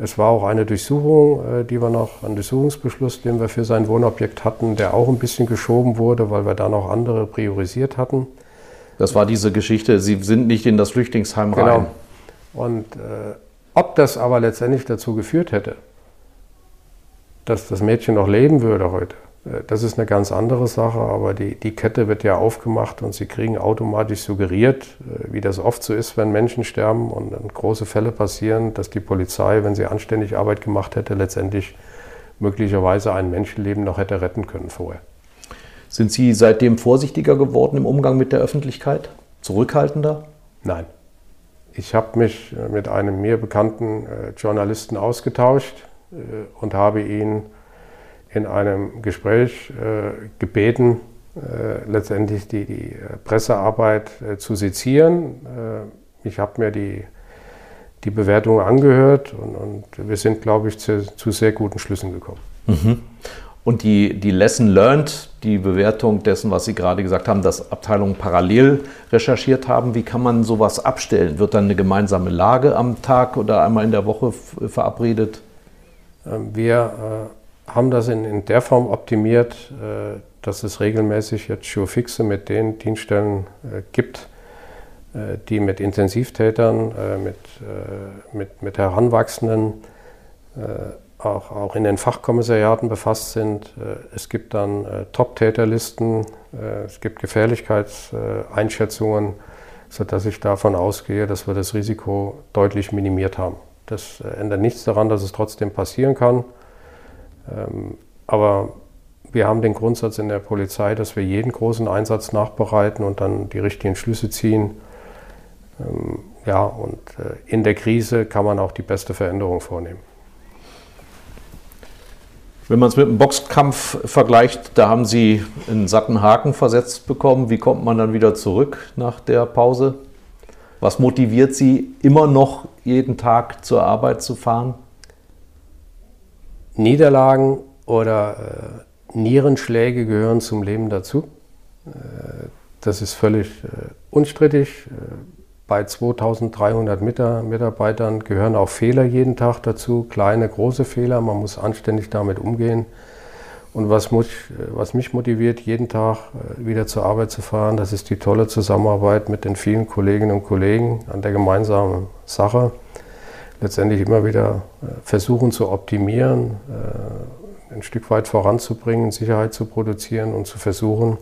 Es war auch eine Durchsuchung, äh, die wir noch, ein Durchsuchungsbeschluss, den wir für sein Wohnobjekt hatten, der auch ein bisschen geschoben wurde, weil wir da noch andere priorisiert hatten. Das war diese Geschichte, Sie sind nicht in das Flüchtlingsheim genau. rein. Und äh, ob das aber letztendlich dazu geführt hätte, dass das Mädchen noch leben würde heute, äh, das ist eine ganz andere Sache, aber die, die Kette wird ja aufgemacht und Sie kriegen automatisch suggeriert, äh, wie das oft so ist, wenn Menschen sterben und große Fälle passieren, dass die Polizei, wenn sie anständig Arbeit gemacht hätte, letztendlich möglicherweise ein Menschenleben noch hätte retten können vorher. Sind Sie seitdem vorsichtiger geworden im Umgang mit der Öffentlichkeit? Zurückhaltender? Nein. Ich habe mich äh, mit einem mir bekannten Journalisten ausgetauscht und habe ihn in einem Gespräch äh, gebeten, äh, letztendlich die, die äh, Pressearbeit äh, zu sezieren. Äh, ich habe mir die, die Bewertung angehört und, und wir sind, glaube ich, zu, zu, sehr guten Schlüssen gekommen. Mhm. Und die, die Lesson Learned, die Bewertung dessen, was Sie gerade gesagt haben, dass Abteilungen parallel recherchiert haben, wie kann man sowas abstellen? Wird dann eine gemeinsame Lage am Tag oder einmal in der Woche verabredet? Ähm, wir haben das in, in der Form optimiert, äh, dass es regelmäßig jetzt Schuhfixe mit den Dienststellen äh, gibt, äh, die mit Intensivtätern, äh, mit, äh, mit, mit Heranwachsenden, äh, auch, auch in den Fachkommissariaten befasst sind. es gibt dann Top-Täterlisten, es gibt Gefährlichkeitseinschätzungen, sodass ich davon ausgehe, dass wir das Risiko deutlich minimiert haben. Das ändert nichts daran, dass es trotzdem passieren kann. Ähm, aber wir haben den Grundsatz in der Polizei, dass wir jeden großen Einsatz nachbereiten und dann die richtigen Schlüsse ziehen. Ähm, ja, und äh, in der Krise kann man auch die beste Veränderung vornehmen. Wenn man es mit dem Boxkampf vergleicht, da haben Sie einen satten Haken versetzt bekommen. Wie kommt man dann wieder zurück nach der Pause? Was motiviert Sie immer noch jeden Tag zur Arbeit zu fahren? Niederlagen oder äh, Nierenschläge gehören zum Leben dazu. Äh, das ist völlig äh, unstrittig. Bei 2300 Mitarbeitern gehören auch Fehler jeden Tag dazu, kleine, große Fehler. Man muss anständig damit umgehen. Und was, was mich motiviert, jeden Tag äh, wieder zur Arbeit zu fahren, das ist die tolle Zusammenarbeit mit den vielen Kolleginnen und Kollegen an der gemeinsamen Sache letztendlich immer wieder äh, versuchen zu optimieren, äh, ein Stück weit voranzubringen, Sicherheit zu produzieren und zu versuchen,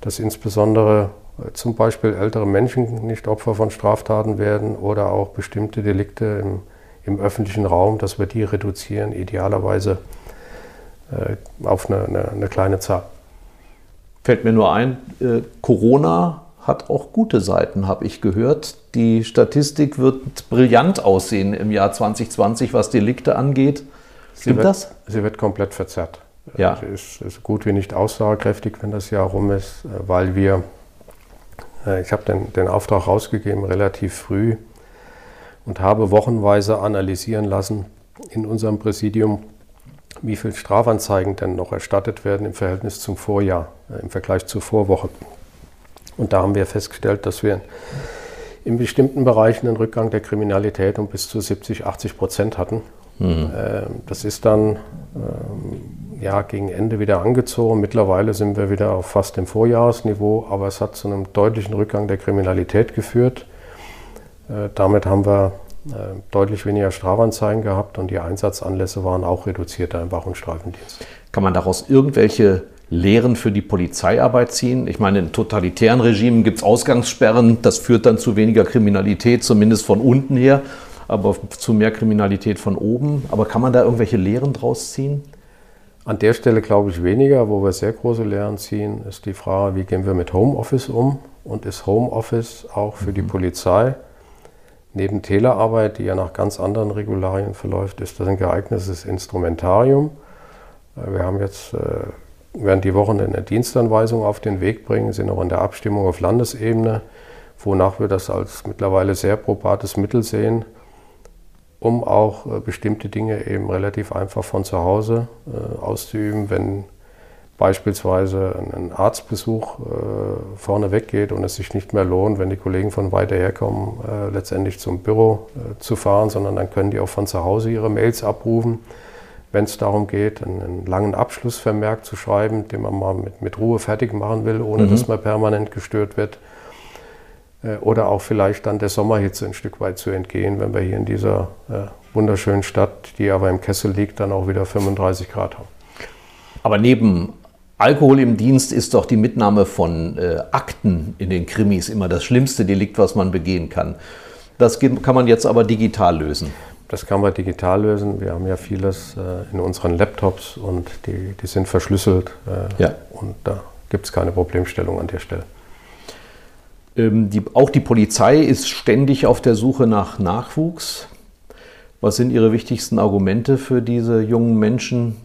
dass insbesondere zum Beispiel ältere Menschen nicht Opfer von Straftaten werden oder auch bestimmte Delikte im, im öffentlichen Raum, dass wir die reduzieren, idealerweise auf eine, eine, eine kleine Zahl. Fällt mir nur ein, Corona hat auch gute Seiten, habe ich gehört. Die Statistik wird brillant aussehen im Jahr 2020, was Delikte angeht. Stimmt sie wird, das? Sie wird komplett verzerrt. Ja. Sie ist, ist gut wie nicht aussagekräftig, wenn das Jahr rum ist, weil wir, äh, ich habe den, den Auftrag rausgegeben relativ früh und habe wochenweise analysieren lassen in unserem Präsidium, wie viele Strafanzeigen denn noch erstattet werden im Verhältnis zum Vorjahr, äh, im Vergleich zur Vorwoche. Und da haben wir festgestellt, dass wir in bestimmten Bereichen einen Rückgang der Kriminalität um bis zu 70, 80 Prozent hatten. Mhm. Das ist dann ähm, ja, gegen Ende wieder angezogen. Mittlerweile sind wir wieder auf fast dem Vorjahresniveau, aber es hat zu einem deutlichen Rückgang der Kriminalität geführt. Äh, damit haben wir äh, deutlich weniger Strafanzeigen gehabt und die Einsatzanlässe waren auch reduzierter im Wach- und Streifendienst. Kann man daraus irgendwelche Lehren für die Polizeiarbeit ziehen? Ich meine, in totalitären Regimen gibt es Ausgangssperren, das führt dann zu weniger Kriminalität, zumindest von unten her, aber zu mehr Kriminalität von oben. Aber kann man da irgendwelche Lehren draus ziehen? An der Stelle glaube ich weniger. Wo wir sehr große Lehren ziehen, ist die Frage, wie gehen wir mit Homeoffice um und ist Homeoffice auch für mhm. die Polizei neben Telearbeit, die ja nach ganz anderen Regularien verläuft, ist das ein geeignetes Instrumentarium. Äh, wir haben jetzt äh, werden die Wochen eine Dienstanweisung auf den Weg bringen, sind auch in der Abstimmung auf Landesebene, wonach wir das als mittlerweile sehr probates Mittel sehen, um auch äh, bestimmte Dinge eben relativ einfach von zu Hause äh, auszuüben, wenn beispielsweise ein Arztbesuch äh, vorne weggeht und es sich nicht mehr lohnt, wenn die Kollegen von weiter herkommen, letztendlich zum Büro zu fahren, sondern dann können die auch von zu Hause ihre Mails abrufen wenn es darum geht, einen, einen, langen Abschlussvermerk zu schreiben, den man mal mit, mit Ruhe fertig machen will, ohne mhm. dass man permanent gestört wird. Äh, oder auch vielleicht dann der Sommerhitze ein Stück weit zu entgehen, wenn wir hier in dieser äh, wunderschönen Stadt, die aber im Kessel liegt, dann auch wieder 35 Grad haben. Aber neben Alkohol im Dienst ist doch die Mitnahme von äh, Akten in den Krimis immer das schlimmste Delikt, was man begehen kann. Das kann man jetzt aber digital lösen. Das kann man digital lösen. Wir haben ja vieles äh, in unseren Laptops und die, die sind verschlüsselt. Äh, ja. Und da gibt es keine Problemstellung an der Stelle. Ähm, die, auch die Polizei ist ständig auf der Suche nach Nachwuchs. Was sind Ihre wichtigsten Argumente für diese jungen Menschen,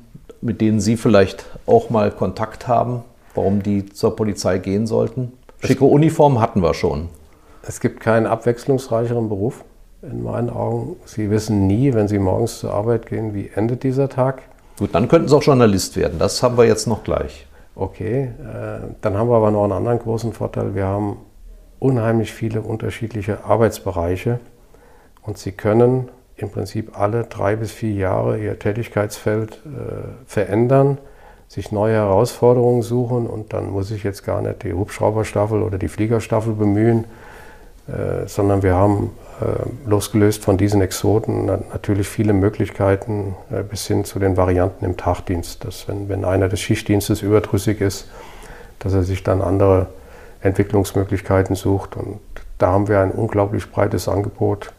mit denen Sie vielleicht auch mal Kontakt haben, warum die zur Polizei gehen sollten? Schicke Uniform hatten wir schon. Es gibt keinen abwechslungsreicheren Beruf in meinen Augen. Sie wissen nie, wenn Sie morgens zur Arbeit gehen, wie endet dieser Tag. Gut, dann könnten Sie auch Journalist werden. Das haben wir jetzt noch gleich. Okay, äh, dann haben wir aber noch einen anderen großen Vorteil. Wir haben unheimlich viele unterschiedliche Arbeitsbereiche und Sie können im Prinzip alle drei bis vier Jahre Ihr Tätigkeitsfeld äh, verändern, sich neue Herausforderungen suchen und dann muss ich jetzt gar nicht die Hubschrauberstaffel oder die Fliegerstaffel bemühen, äh, sondern wir haben äh, losgelöst von diesen Exoten natürlich viele Möglichkeiten äh, bis hin zu den Varianten im Tagdienst. Dass wenn, wenn einer des Schichtdienstes überdrüssig ist, dass er sich dann andere Entwicklungsmöglichkeiten sucht. Und da haben wir ein unglaublich breites Angebot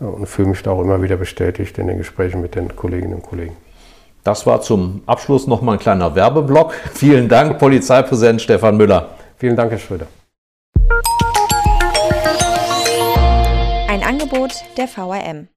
und fühle mich da auch immer wieder bestätigt in den Gesprächen mit den Kolleginnen und Kollegen. Das war zum Abschluss nochmal ein kleiner Werbeblock. Vielen Dank, Polizeipräsident Stefan Müller. Vielen Dank, Herr Schröder. Angebot der VRM.